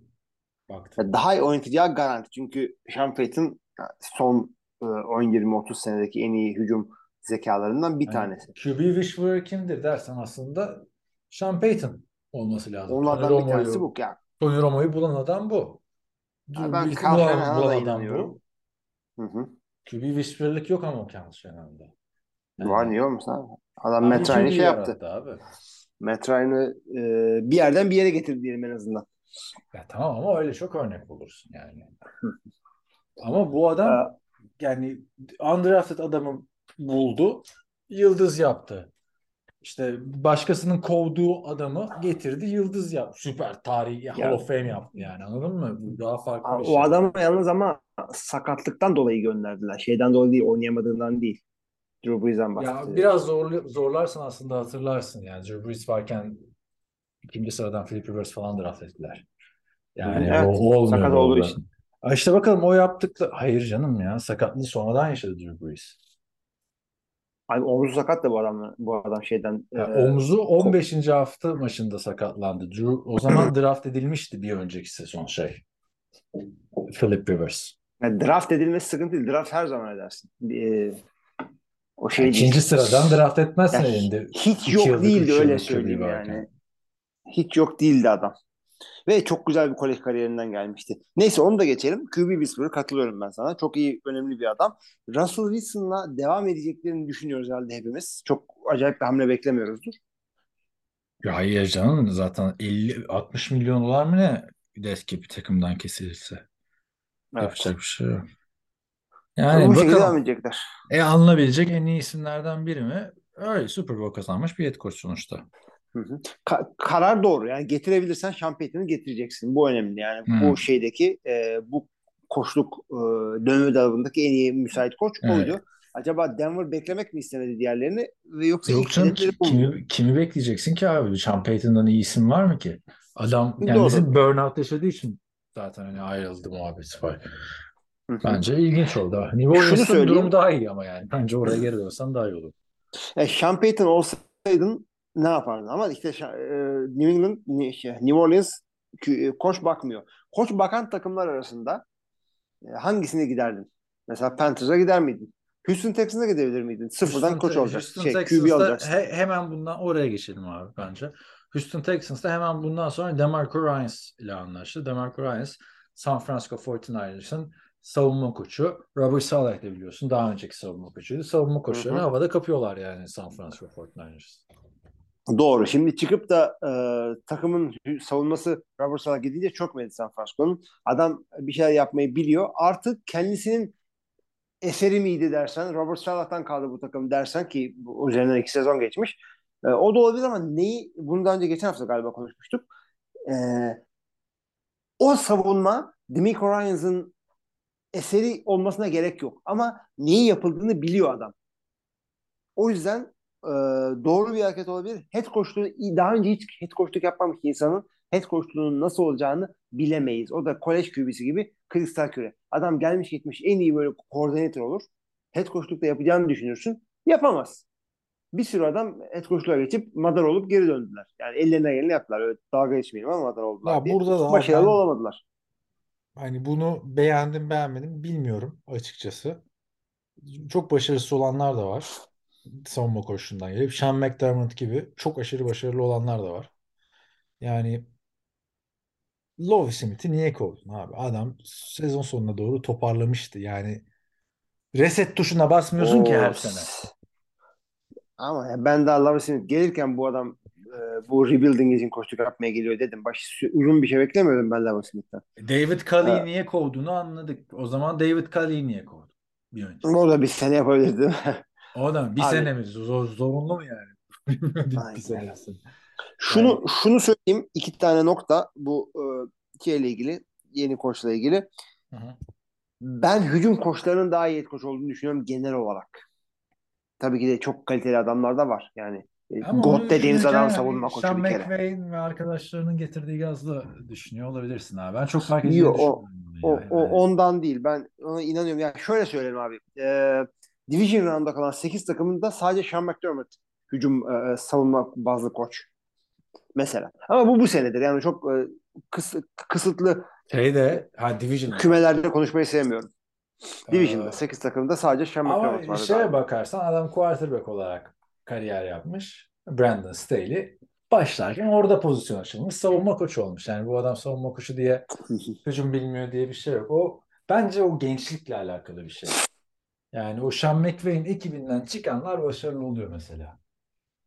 Baktım. Ya Daha iyi oynatacağı garanti. Çünkü Sean Payton son e, 10-20-30 senedeki en iyi hücum zekalarından bir Yani tanesi. QB whisperer kimdir dersen aslında Sean Payton olması lazım. Onlardan Tony bir tanesi bu. Ya, Tony Romo'yu bulan adam bu. Drew ben Brees'i Kyle bulan, adam inanıyorum. bu. hı hı. QB whisperer'lık yok ama Kyle Shanahan'da. Yani- Var niye olmasın abi? Adam Matt Ryan'ı şey yaptı. Abi. Matt Ryan'ı e, bir yerden bir yere getirdi diyelim en azından. Ya tamam ama öyle çok örnek bulursun yani. Ama bu adam yani undrafted adamı buldu, yıldız yaptı. İşte başkasının kovduğu adamı getirdi, yıldız yaptı. Süper tarihi Hall of Fame yaptı yani anladın mı? Bu daha farklı bir O şey. adamı yalnız ama sakatlıktan dolayı gönderdiler. Şeyden dolayı değil, oynayamadığından değil. Drew Brees'den Ya bahsediyorum. biraz zorlu, zorlarsan aslında hatırlarsın yani Drew Brees varken ikinci sıradan Philip Rivers falan draft ettiler. Yani Evet, o, o olmuyor sakat olduğu için. İşte bakalım o yaptıkları... Hayır canım ya sakatlığı sonradan yaşadı Drew Brees. Abi omzu sakat da bu adam bu adam şeyden Ya e, omzu 15. hafta maçında sakatlandı. Drew, o zaman draft edilmişti bir önceki sezon şey. Philip Rivers. yani draft edilmesi sıkıntı değil. Draft her zaman edersin. E, o şey değil. İkinci sıradan draft etmezsin Ya elinde. hiç yok değildi öyle söyleyeyim yani. varken. Hiç yok değildi adam. Ve çok güzel bir kolej kariyerinden gelmişti. Neyse onu da geçelim. QB Whisperer'a katılıyorum ben sana. Çok iyi, önemli bir adam. Russell Wilson'la devam edeceklerini düşünüyoruz herhalde hepimiz. Çok acayip bir hamle beklemiyoruzdur. Ya hayır canım zaten 50-60 milyon dolar mı ne desk bir takımdan kesilirse. Evet. Yapacak bir şey yok. bu Yani devam bakalım. edecekler. E alınabilecek en iyi isimlerden biri mi? Öyle Super Bowl kazanmış bir head coach sonuçta. Hı hı. Ka- karar doğru. Yani getirebilirsen Payton'ı getireceksin. Bu önemli. Yani Hmm. bu şeydeki e, bu koçluk e, dönme dolabındaki en iyi müsait koç Evet. oydu. Acaba Denver beklemek mi istemedi diğerlerini yoksa Yok canım kimi, kimi bekleyeceksin ki abi? Sean Payton'dan iyi isim var mı ki? Adam Doğru. kendisi burnout yaşadığı için zaten hani ayrıldı muhabbeti. Hı hı. Bence ilginç oldu. New Orleans'ın durumu daha iyi ama yani. Bence oraya geri dönsen daha iyi olur. E, Sean Payton olsaydın ne yapardın? Ama işte e, New England, Ni- şey, New Orleans e, koç bakmıyor. Koç bakan takımlar arasında e, hangisine giderdin? Mesela Panthers'a gider miydin? Houston Texans'a gidebilir miydin? Sıfırdan Houston, koç olacaksın. Houston Şey, QB olacaksın. he- hemen bundan oraya geçelim abi bence. Houston Texans'ta hemen bundan sonra DeMarco Ryans ile anlaştı. DeMarco Ryans San Francisco 49ers'ın savunma koçu. Robert Saleh de biliyorsun daha önceki savunma koçuydu. Savunma koçlarını havada kapıyorlar yani San Francisco 49ers. Doğru. Şimdi çıkıp da e, takımın savunması Robert Saleh gidince çok mu San Francisco'nun? Adam bir şeyler yapmayı biliyor. Artık kendisinin eseri miydi dersen, Robert Saleh'tan kaldı bu takım dersen ki üzerinden iki sezon geçmiş. E, o da olabilir ama neyi, bunu daha önce geçen hafta galiba konuşmuştuk. E, o savunma Demico Ryans'ın eseri olmasına gerek yok. Ama neyi yapıldığını biliyor adam. O yüzden e, doğru bir hareket olabilir. Head coachluğu daha önce hiç head coachluk yapmamış insanın head coachluğunun nasıl olacağını bilemeyiz. O da kolej QB'si gibi kristal küre. Adam gelmiş gitmiş en iyi böyle koordinatör olur. Head coachlukta yapacağını düşünürsün. Yapamaz. bir sürü adam head coachluğa geçip madar olup geri döndüler. Yani ellerine geleni yaptılar. Öyle dalga geçmeyelim ama madar oldular Ya diye. burada da Başarılı ben- olamadılar. Hani bunu beğendim beğenmedim bilmiyorum açıkçası. Çok başarısız olanlar da var. Savunma koşusundan gelip. Sean McDermott gibi çok aşırı başarılı olanlar da var. Yani Lovie Smith'i niye kovdun abi? Adam sezon sonuna doğru toparlamıştı. Yani Reset tuşuna basmıyorsun ki her Oo, sene. Ama ya ben daha Lovie Smith gelirken bu adam e, bu rebuilding için koçluk yapmaya geliyor dedim. Baş uzun bir şey beklemiyordum ben Lovie Smith'ten. David Culley'i niye kovduğunu anladık. O zaman David Culley'i niye kovdu? Bir önce. O da bir sene yapabilirdi? O da bir Abi. sene mi? Zor, zorunlu mu yani? bir, senesi. Şunu şunu söyleyeyim. iki tane nokta bu e, ile ilgili. Yeni koçla ilgili. Hı hı. Ben hücum koçlarının daha iyi coach olduğunu düşünüyorum genel olarak. Tabii ki de çok kaliteli adamlar da var. Yani e, Ama God düşünürken adam yani savunma koçu Sean bir kere. McVay'in ve arkadaşlarının getirdiği gazla düşünüyor olabilirsin abi. Ben çok fark Yo, edeceğini o-. O, yani. o ondan değil. Ben ona inanıyorum. Yani şöyle söyleyeyim abi. Ee, Division round'da kalan 8 takımında sadece Sean McDermott hücum e, savunma bazlı koç. Mesela. Ama bu bu senedir. Yani çok e, kıs- kısıtlı Şeyde ha Division. kümelerde konuşmayı sevmiyorum. Division'da Ee, 8 takımda sadece Sean McDermott Ama vardı. şeye galiba. bakarsan adam quarterback olarak kariyer yapmış. Brandon Staley. Başlarken orada pozisyon açılmış. Savunma koçu olmuş. Yani bu adam savunma koçu diye hücum bilmiyor diye bir şey yok. O bence o gençlikle alakalı bir şey. Yani o Sean McVay'in ekibinden çıkanlar başarılı oluyor mesela.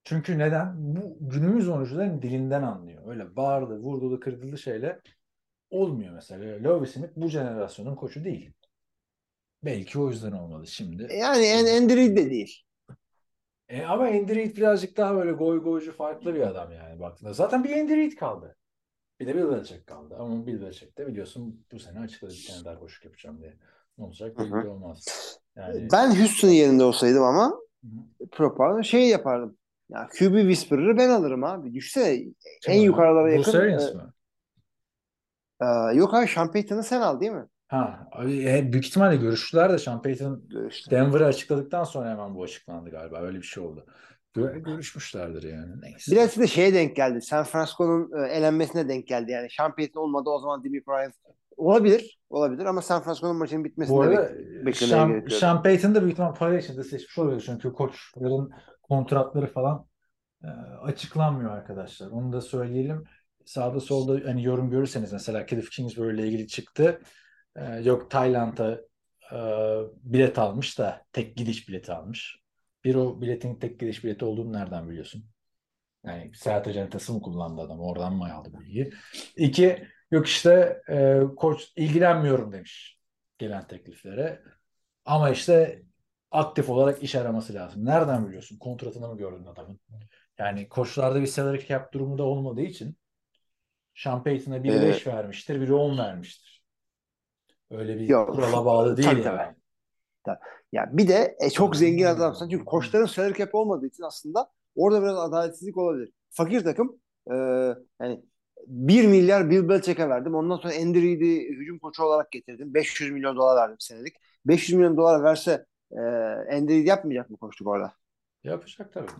Çünkü neden? Bu günümüz oyuncuların dilinden anlıyor. Öyle bağırdı, vurdulu, kırdılı şeyle olmuyor mesela. Lovie Smith bu jenerasyonun koçu değil. Belki o yüzden olmadı şimdi. Yani en Andy Reid de değil. E, ama Andy Reid birazcık daha böyle goy goycu farklı bir adam yani baktığında. Zaten bir Andy Reid kaldı. Bir de Bill Belichick kaldı. Ama Bill Belichick de biliyorsun bu sene açıkladı bir tane daha koşuk yapacağım diye. Ne olacak belli olmaz. Yani Ben Houston'ın yerinde olsaydım ama propaganda şey yapardım. Ya QB Whisperer'ı ben alırım abi. Düşsene Kim en yukarılara yakın. Arians e, mı? e, yok abi Sean Payton'ı sen al değil mi? Ha, abi, e, büyük ihtimalle görüştüler de Sean Payton. Denver'ı açıkladıktan sonra hemen bu açıklandı galiba. Öyle bir şey oldu. Gör- görüşmüşlerdir yani. Neyse. Biraz da şeye denk geldi. San Francisco'nun e, elenmesine denk geldi. Yani Sean Payton olmadı o zaman Demi Bryant olabilir. Olabilir ama San Francisco'nun maçının bitmesini Bu de arada bek- beklemeye Sean, yok. Sean Payton da büyük ihtimal para için de seçmiş olabilir. Çünkü koçların kontratları falan e, açıklanmıyor arkadaşlar. Onu da söyleyelim. Sağda solda hani yorum görürseniz mesela Cliff Kingsbury ile ilgili çıktı. E, yok Tayland'a e, bilet almış da tek gidiş bileti almış. Bir o biletin tek gidiş bileti olduğunu nereden biliyorsun? Yani seyahat acentası mı kullandı adam? Oradan mı aldı bilgiyi? İki, yok işte e, koç ilgilenmiyorum demiş gelen tekliflere. Ama işte aktif olarak iş araması lazım. Nereden biliyorsun? Kontratını mı gördün adamın? Yani koçlarda bir salary cap durumu da olmadığı için Sean Payton'a biri Ee, 5 vermiştir, biri 10 vermiştir. Öyle bir Yok, kurala bağlı değil tabii, yani. Ya bir de e, çok zengin adamsan çünkü koçların salary cap olmadığı için aslında orada biraz adaletsizlik olabilir. Fakir takım e, yani 1 milyar Bill Belichick'e verdim. Ondan sonra Andy Reid'i hücum koçu olarak getirdim. 500 milyon dolar verdim senelik. 500 milyon dolar verse e, Andy Reid yapmayacak mı koçluk orada? Yapacak tabii.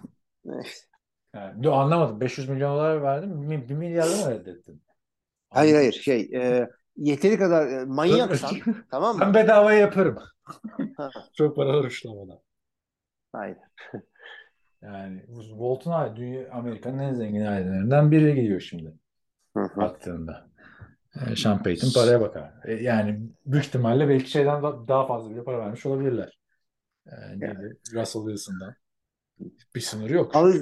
Evet. Yani, anlamadım. 500 milyon dolar verdim. 1 milyarda mı reddettin? Hayır hayır şey e, yeteri kadar e, manyaksan tamam Ben mı? bedavaya yaparım. Çok paralar uçlamadan. Hayır. Yani Walton aile dünya Amerika'nın en zengin ailelerinden biri gidiyor şimdi. Baktığında. Sean Payton paraya bakar. E, yani büyük ihtimalle belki şeyden da- daha fazla bile para vermiş olabilirler. E, neydi? Russell Wilson'dan. Bir sınır yok. Al,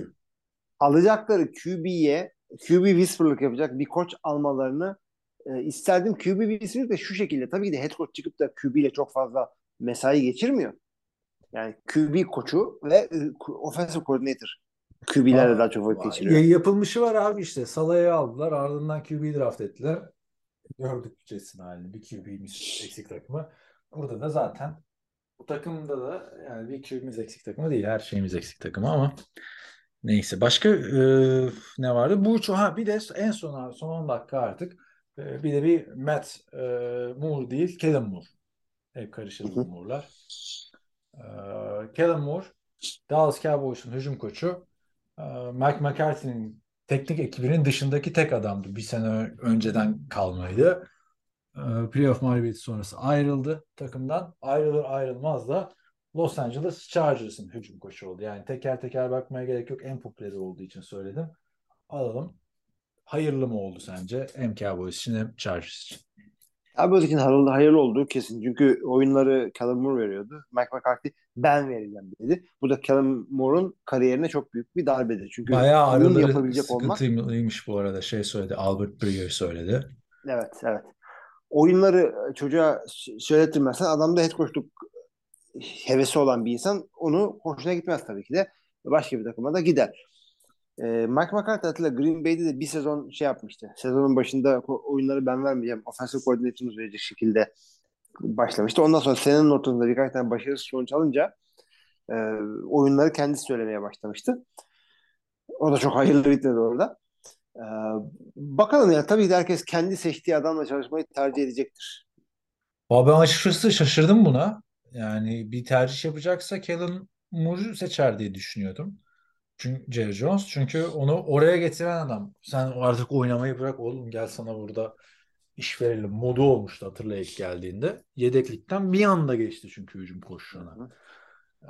alacakları QB'ye QB whisperer'lık yapacak bir koç almalarını e, isterdim. QB whisperer'lık da şu şekilde tabii ki de head coach çıkıp da QB ile çok fazla mesai geçirmiyor. Yani QB koçu ve e, offensive coordinator QB'lerle daha çok vakit geçiriyor. Yapılmışı var abi işte. Salah'ı aldılar. Ardından QB draft ettiler. Gördük Jets'in halini. Bir QB'miz eksik takımı. Burada da zaten bu takımda da yani bir QB'miz eksik takımı değil. Her şeyimiz eksik takımı ama neyse. Başka e, ne vardı? Bu çok- ha bir de en son abi son 10 dakika artık e, bir de bir Matt e, Moore değil Kellen Moore. Hep karışır Hı bu hı. Moore'lar. E, Kellen Moore Dallas Cowboys'un hücum koçu Mike McCarthy'nin teknik ekibinin dışındaki tek adamdı. Bir sene önceden kalmaydı. E, Playoff mağlubiyeti sonrası ayrıldı takımdan. Ayrılır ayrılmaz da Los Angeles Chargers'ın hücum koçu oldu. Yani teker teker bakmaya gerek yok. En popüleri olduğu için söyledim. Alalım. Hayırlı mı oldu sence? Hem Cowboys için hem Chargers için. Cowboys'un hayırlı, hayırlı olduğu kesin. Çünkü oyunları Kellen Moore veriyordu. Mike McCarthy ben vereceğim dedi. Bu da Kellen Moore'un kariyerine çok büyük bir darbedir. Çünkü Bayağı oyun araları yapabilecek olmak sıkıntılıymış bu arada. Şey söyledi. Albert Breer söyledi. Evet, evet. Oyunları çocuğa söyletirmezsen adam da head coachluk hevesi olan bir insan onu hoşuna gitmez tabii ki de. Başka bir takıma da gider. Ee, Mike McCarthy hatırla Green Bay'de de bir sezon şey yapmıştı. Sezonun başında oyunları ben vermeyeceğim. Offensive coordinator'ımız verecek şekilde başlamıştı. Ondan sonra senenin ortasında birkaç tane başarısız sonuç alınca e, oyunları kendisi söylemeye başlamıştı. O da çok hayırlı bitmedi orada. Ee, bakalım ya tabii ki herkes kendi seçtiği adamla çalışmayı tercih edecektir. Ama ben açıkçası şaşırdım buna. Yani bir tercih yapacaksa Kellen Moore'u seçer diye düşünüyordum. Çünkü Jerry Jones. Çünkü onu oraya getiren adam. Sen artık oynamayı bırak oğlum gel sana burada iş verelim. Modu olmuştu hatırla ilk geldiğinde. Yedeklikten bir anda geçti çünkü hücum koşusuna. Ee,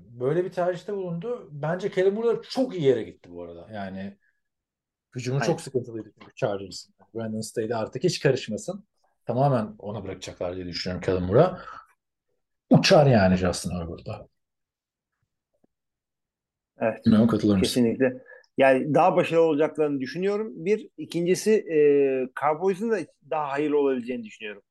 Böyle bir tercihte bulundu. Bence Kellen Moore da çok iyi yere gitti bu arada. Yani hücumu çok sıkıntılıydı Chargers'ın. Brandon Staley artık hiç karışmasın. Tamamen ona bırakacaklar diye düşünüyorum Kellen Moore'a. Uçar yani Justin Herbert'la. Evet. Bilmiyorum katılır mısın? Kesinlikle. Yani daha başarılı olacaklarını düşünüyorum. Bir. ikincisi e, Cowboys'un da daha hayırlı olabileceğini düşünüyorum.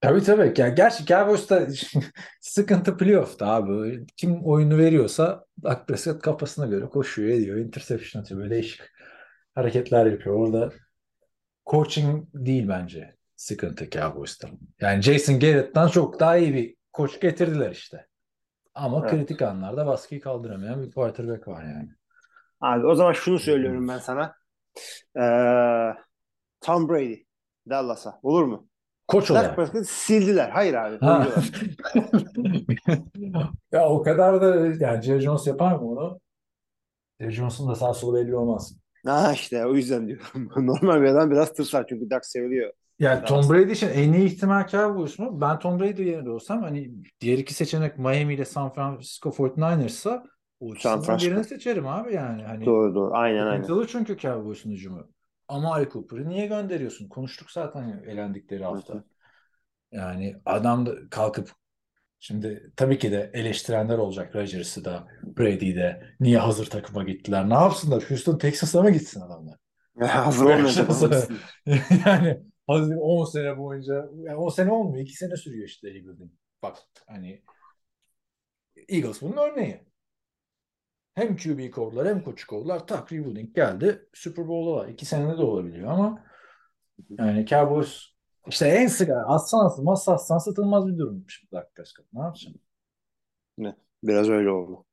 Tabii tabii. Ya, gerçi Cowboys'ta sıkıntı playoff'ta abi. Kim oyunu veriyorsa Dak Prescott kafasına göre koşuyor ediyor. Interception atıyor. Böyle değişik hareketler yapıyor. Orada coaching değil bence sıkıntı Cowboys'ta. Yani Jason Garrett'tan çok daha iyi bir koç getirdiler işte. Ama Evet. kritik anlarda baskıyı kaldıramayan bir quarterback var yani. Abi o zaman şunu söylüyorum ben sana. Ee, Tom Brady Dallas'a. Olur mu? Koç Dak olarak. Prescott sildiler. Hayır abi. Ha. ya o kadar da yani Jerry Jones yapar mı onu? Jerry Jones'un da sağ solu belli olmaz. Ha işte o yüzden diyorum. Normal bir adam biraz tırsar çünkü Dak seviliyor. Yani Tom. Brady için en iyi ihtimal Cowboys mu? Ben Tom Brady yerinde olsam hani diğer iki seçenek Miami ile San Francisco 49ers'sa o San ikisinden Francisco. birini seçerim abi yani. Hani Doğru doğru. Aynen aynen. çünkü Cowboys'un hücumu. Ama Ali Cooper'ı niye gönderiyorsun? Konuştuk zaten elendikleri hafta. Yani adam da kalkıp şimdi tabii ki de eleştirenler olacak Rodgers'ı da Brady'yi de niye hazır takıma gittiler? Ne yapsınlar? Houston Texas'a mı gitsin adamlar? Hazır takım. yani hazır 10 sene boyunca yani 10 sene olmuyor 2 sene sürüyor işte rebuilding. Bak hani Eagles bunun örneği. Hem QB kovdular hem koçu kovdular. Tak rebuilding geldi. Super Bowl'a var. 2 senede de olabiliyor ama yani Cowboys işte en sık atsan atılmaz satsan satılmaz bir durummuş bu Dak Prescott. Ne yapacaksın? Biraz öyle oldu.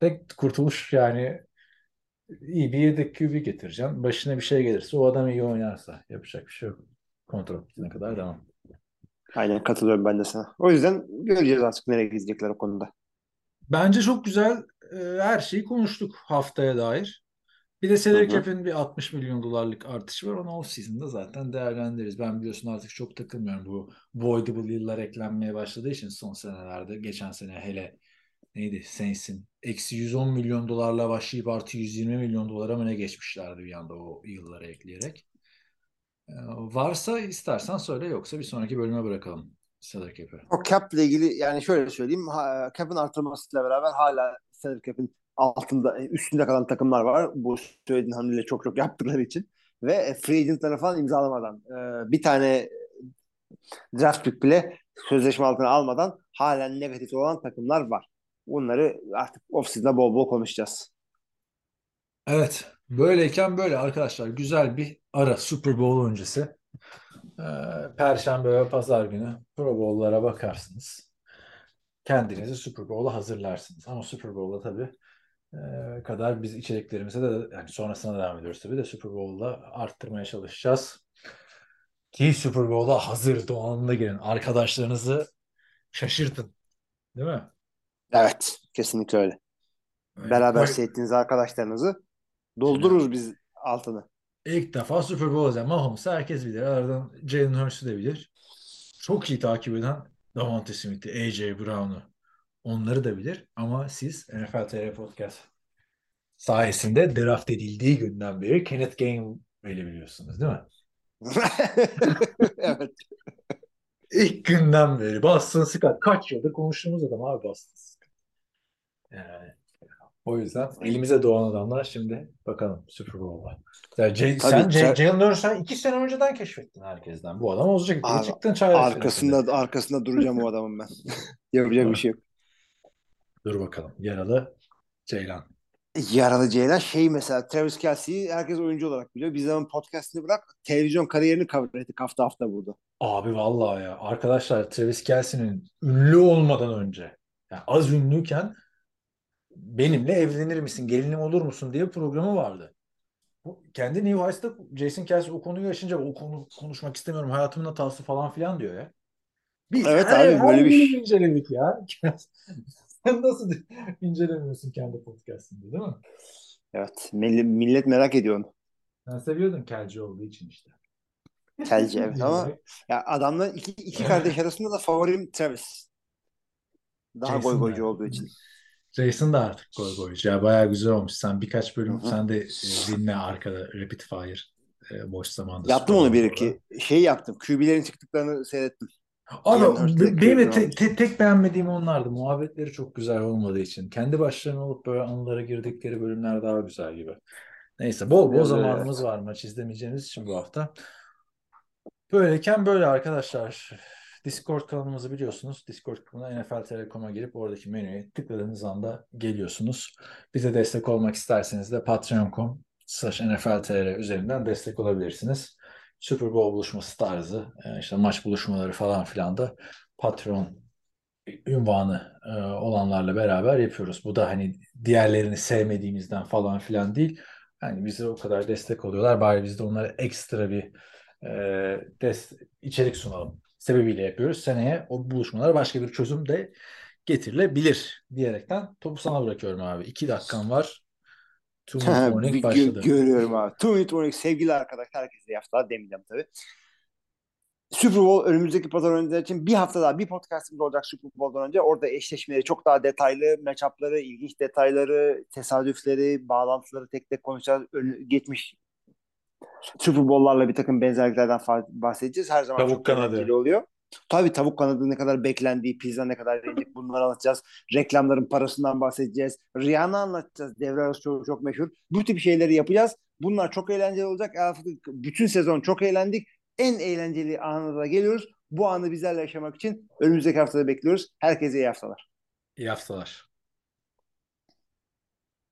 Tek kurtuluş yani iyi bir yedek QB getireceğim. Başına bir şey gelirse o adam iyi oynarsa yapacak bir şey yok. Kontrol bitene kadar devam. Aynen katılıyorum ben de sana. O yüzden göreceğiz artık nereye gidecekler o konuda. Bence çok güzel e, her şeyi konuştuk haftaya dair. Bir de salary cap'in bir 60 milyon dolarlık artışı var. Onu off season'da zaten değerlendiririz. Ben biliyorsun artık çok takılmıyorum. Bu voidable yıllar eklenmeye başladığı için son senelerde. Geçen sene hele neydi Saints'in eksi 110 milyon dolarla başlayıp artı 120 milyon dolara mı ne geçmişlerdi bir anda o yıllara ekleyerek. E, varsa istersen söyle yoksa bir sonraki bölüme bırakalım salary cap'i. O cap ile ilgili yani şöyle söyleyeyim. Ha, cap'in artırılmasıyla beraber hala salary cap'in altında üstünde kalan takımlar var. Bu söylediğin hamleleri çok çok yaptıkları için. Ve e, free agent'lara falan imzalamadan e, bir tane draft pick bile sözleşme altına almadan halen negatif olan takımlar var. Bunları artık off-season'da bol bol konuşacağız. Evet, böyleyken böyle arkadaşlar güzel bir ara Super Bowl öncesi. Ee, Perşembe ve Pazar günü Pro Bowl'lara bakarsınız. Kendinizi Super Bowl'a hazırlarsınız. Ama Super Bowl'a tabii e, kadar biz içeriklerimize de yani sonrasına devam ediyoruz tabii de Super Bowl'la arttırmaya çalışacağız. Ki Super Bowl'a hazır donanımda girin. Arkadaşlarınızı şaşırtın. Değil mi? Evet. Kesinlikle öyle. Beraber Bak, seyrettiğiniz arkadaşlarınızı doldururuz biz altını. İlk defa Super Bowl izleyen Mahomes'u herkes bilir. Aradan Jalen Hurts'u de bilir. Çok iyi takip eden Davante Smith'i, AJ Brown'u onları da bilir. Ama siz NFL TR Podcast sayesinde draft edildiği günden beri Kenneth Gainwell'i biliyorsunuz değil mi? evet. İlk günden beri Boston Scott. Kaç yıldır konuştuğumuz adam abi Boston Scott. Yani o yüzden elimize doğan adamlar şimdi bakalım Super Bowl'a. Ya J- Tabii, sen Tra- Jalen Hurts sen iki sene önceden keşfettin herkesten. Bu adam olacak Abi, çıktın çaylak Arkasında arkasında duracağım o adamın ben. Yapacak bir şey yok. Dur bakalım. Yaralı Ceylan. Yaralı Ceylan şey mesela Travis Kelsey'i herkes oyuncu olarak biliyor. Biz zaman podcastını bırak televizyon kariyerini cover ettik hafta hafta burada. Abi vallahi ya. Arkadaşlar Travis Kelce'nin ünlü olmadan önce yani az ünlüyken benimle evlenir misin, gelinim olur musun diye programı vardı. Bu, kendi New Heights'ta Jason Kelsey o konuyu açınca o konu konuşmak istemiyorum hayatımın hatası falan filan diyor ya. Biz Evet her- abi, her böyle bir şey. inceledik ya. Nasıl incelemiyorsun kendi podcast'ında değil mi? Evet. Millet merak ediyor onu. Sen seviyordun Kelce olduğu için işte. Kelce evet ama ya adamlar iki, iki kardeş arasında da favorim Travis. Daha Jason goy da. goycu olduğu için. Jason da artık goy goycu. Ya bayağı güzel olmuş. Sen birkaç bölüm Hı hı. sen de e, dinle arkada Rapid Fire e, boş zamanda. Yaptım onu bir iki. Şey yaptım. QB'lerin çıktıklarını seyrettim. Abi benim de te- te- tek beğenmediğim onlardı. Muhabbetleri çok güzel olmadığı için. Kendi başlarına olup böyle anılara girdikleri bölümler daha güzel gibi. Neyse bol bol öyle. zamanımız var maç izlemeyeceğimiz için bu hafta. Böyleyken böyle arkadaşlar. Discord kanalımızı biliyorsunuz. Discord kanalına NFL Telekom'a girip oradaki menüye tıkladığınız anda geliyorsunuz. Bize destek olmak isterseniz de patreon.com slash NFL üzerinden destek olabilirsiniz. Super Bowl buluşması tarzı, e, işte maç buluşmaları falan filan da Patreon ünvanı e, olanlarla beraber yapıyoruz. Bu da hani diğerlerini sevmediğimizden falan filan değil. Yani bize o kadar destek oluyorlar. Bari biz de onlara ekstra bir e, des içerik sunalım sebebiyle yapıyoruz. Seneye o buluşmalara başka bir çözüm de getirilebilir diyerekten topu sana bırakıyorum abi. İki dakikan var. Two Minute Warning başladı. görüyorum abi. Two Minute Warning sevgili arkadaşlar. Herkese iyi haftalar demeyeceğim tabii. Super Bowl önümüzdeki pazar önceler için bir hafta daha bir podcastımız olacak Super Bowl'dan önce. Orada eşleşmeleri çok daha detaylı, matchup'ları, ilginç detayları, tesadüfleri, bağlantıları tek tek konuşacağız. Ön- geçmiş Super Bowl'larla bir takım benzerliklerden bahsedeceğiz. Her zaman Tavuk çok kanadı. oluyor. Tabii tavuk kanadı ne kadar beklendiği, pizza ne kadar yenecek bunları anlatacağız. Reklamların parasından bahsedeceğiz. Rihanna anlatacağız. Devre arası çok, çok meşhur. Bu tip şeyleri yapacağız. Bunlar çok eğlenceli olacak. Artık bütün sezon çok eğlendik. En eğlenceli anına da geliyoruz. Bu anı bizlerle yaşamak için önümüzdeki haftada bekliyoruz. Herkese iyi haftalar. İyi haftalar.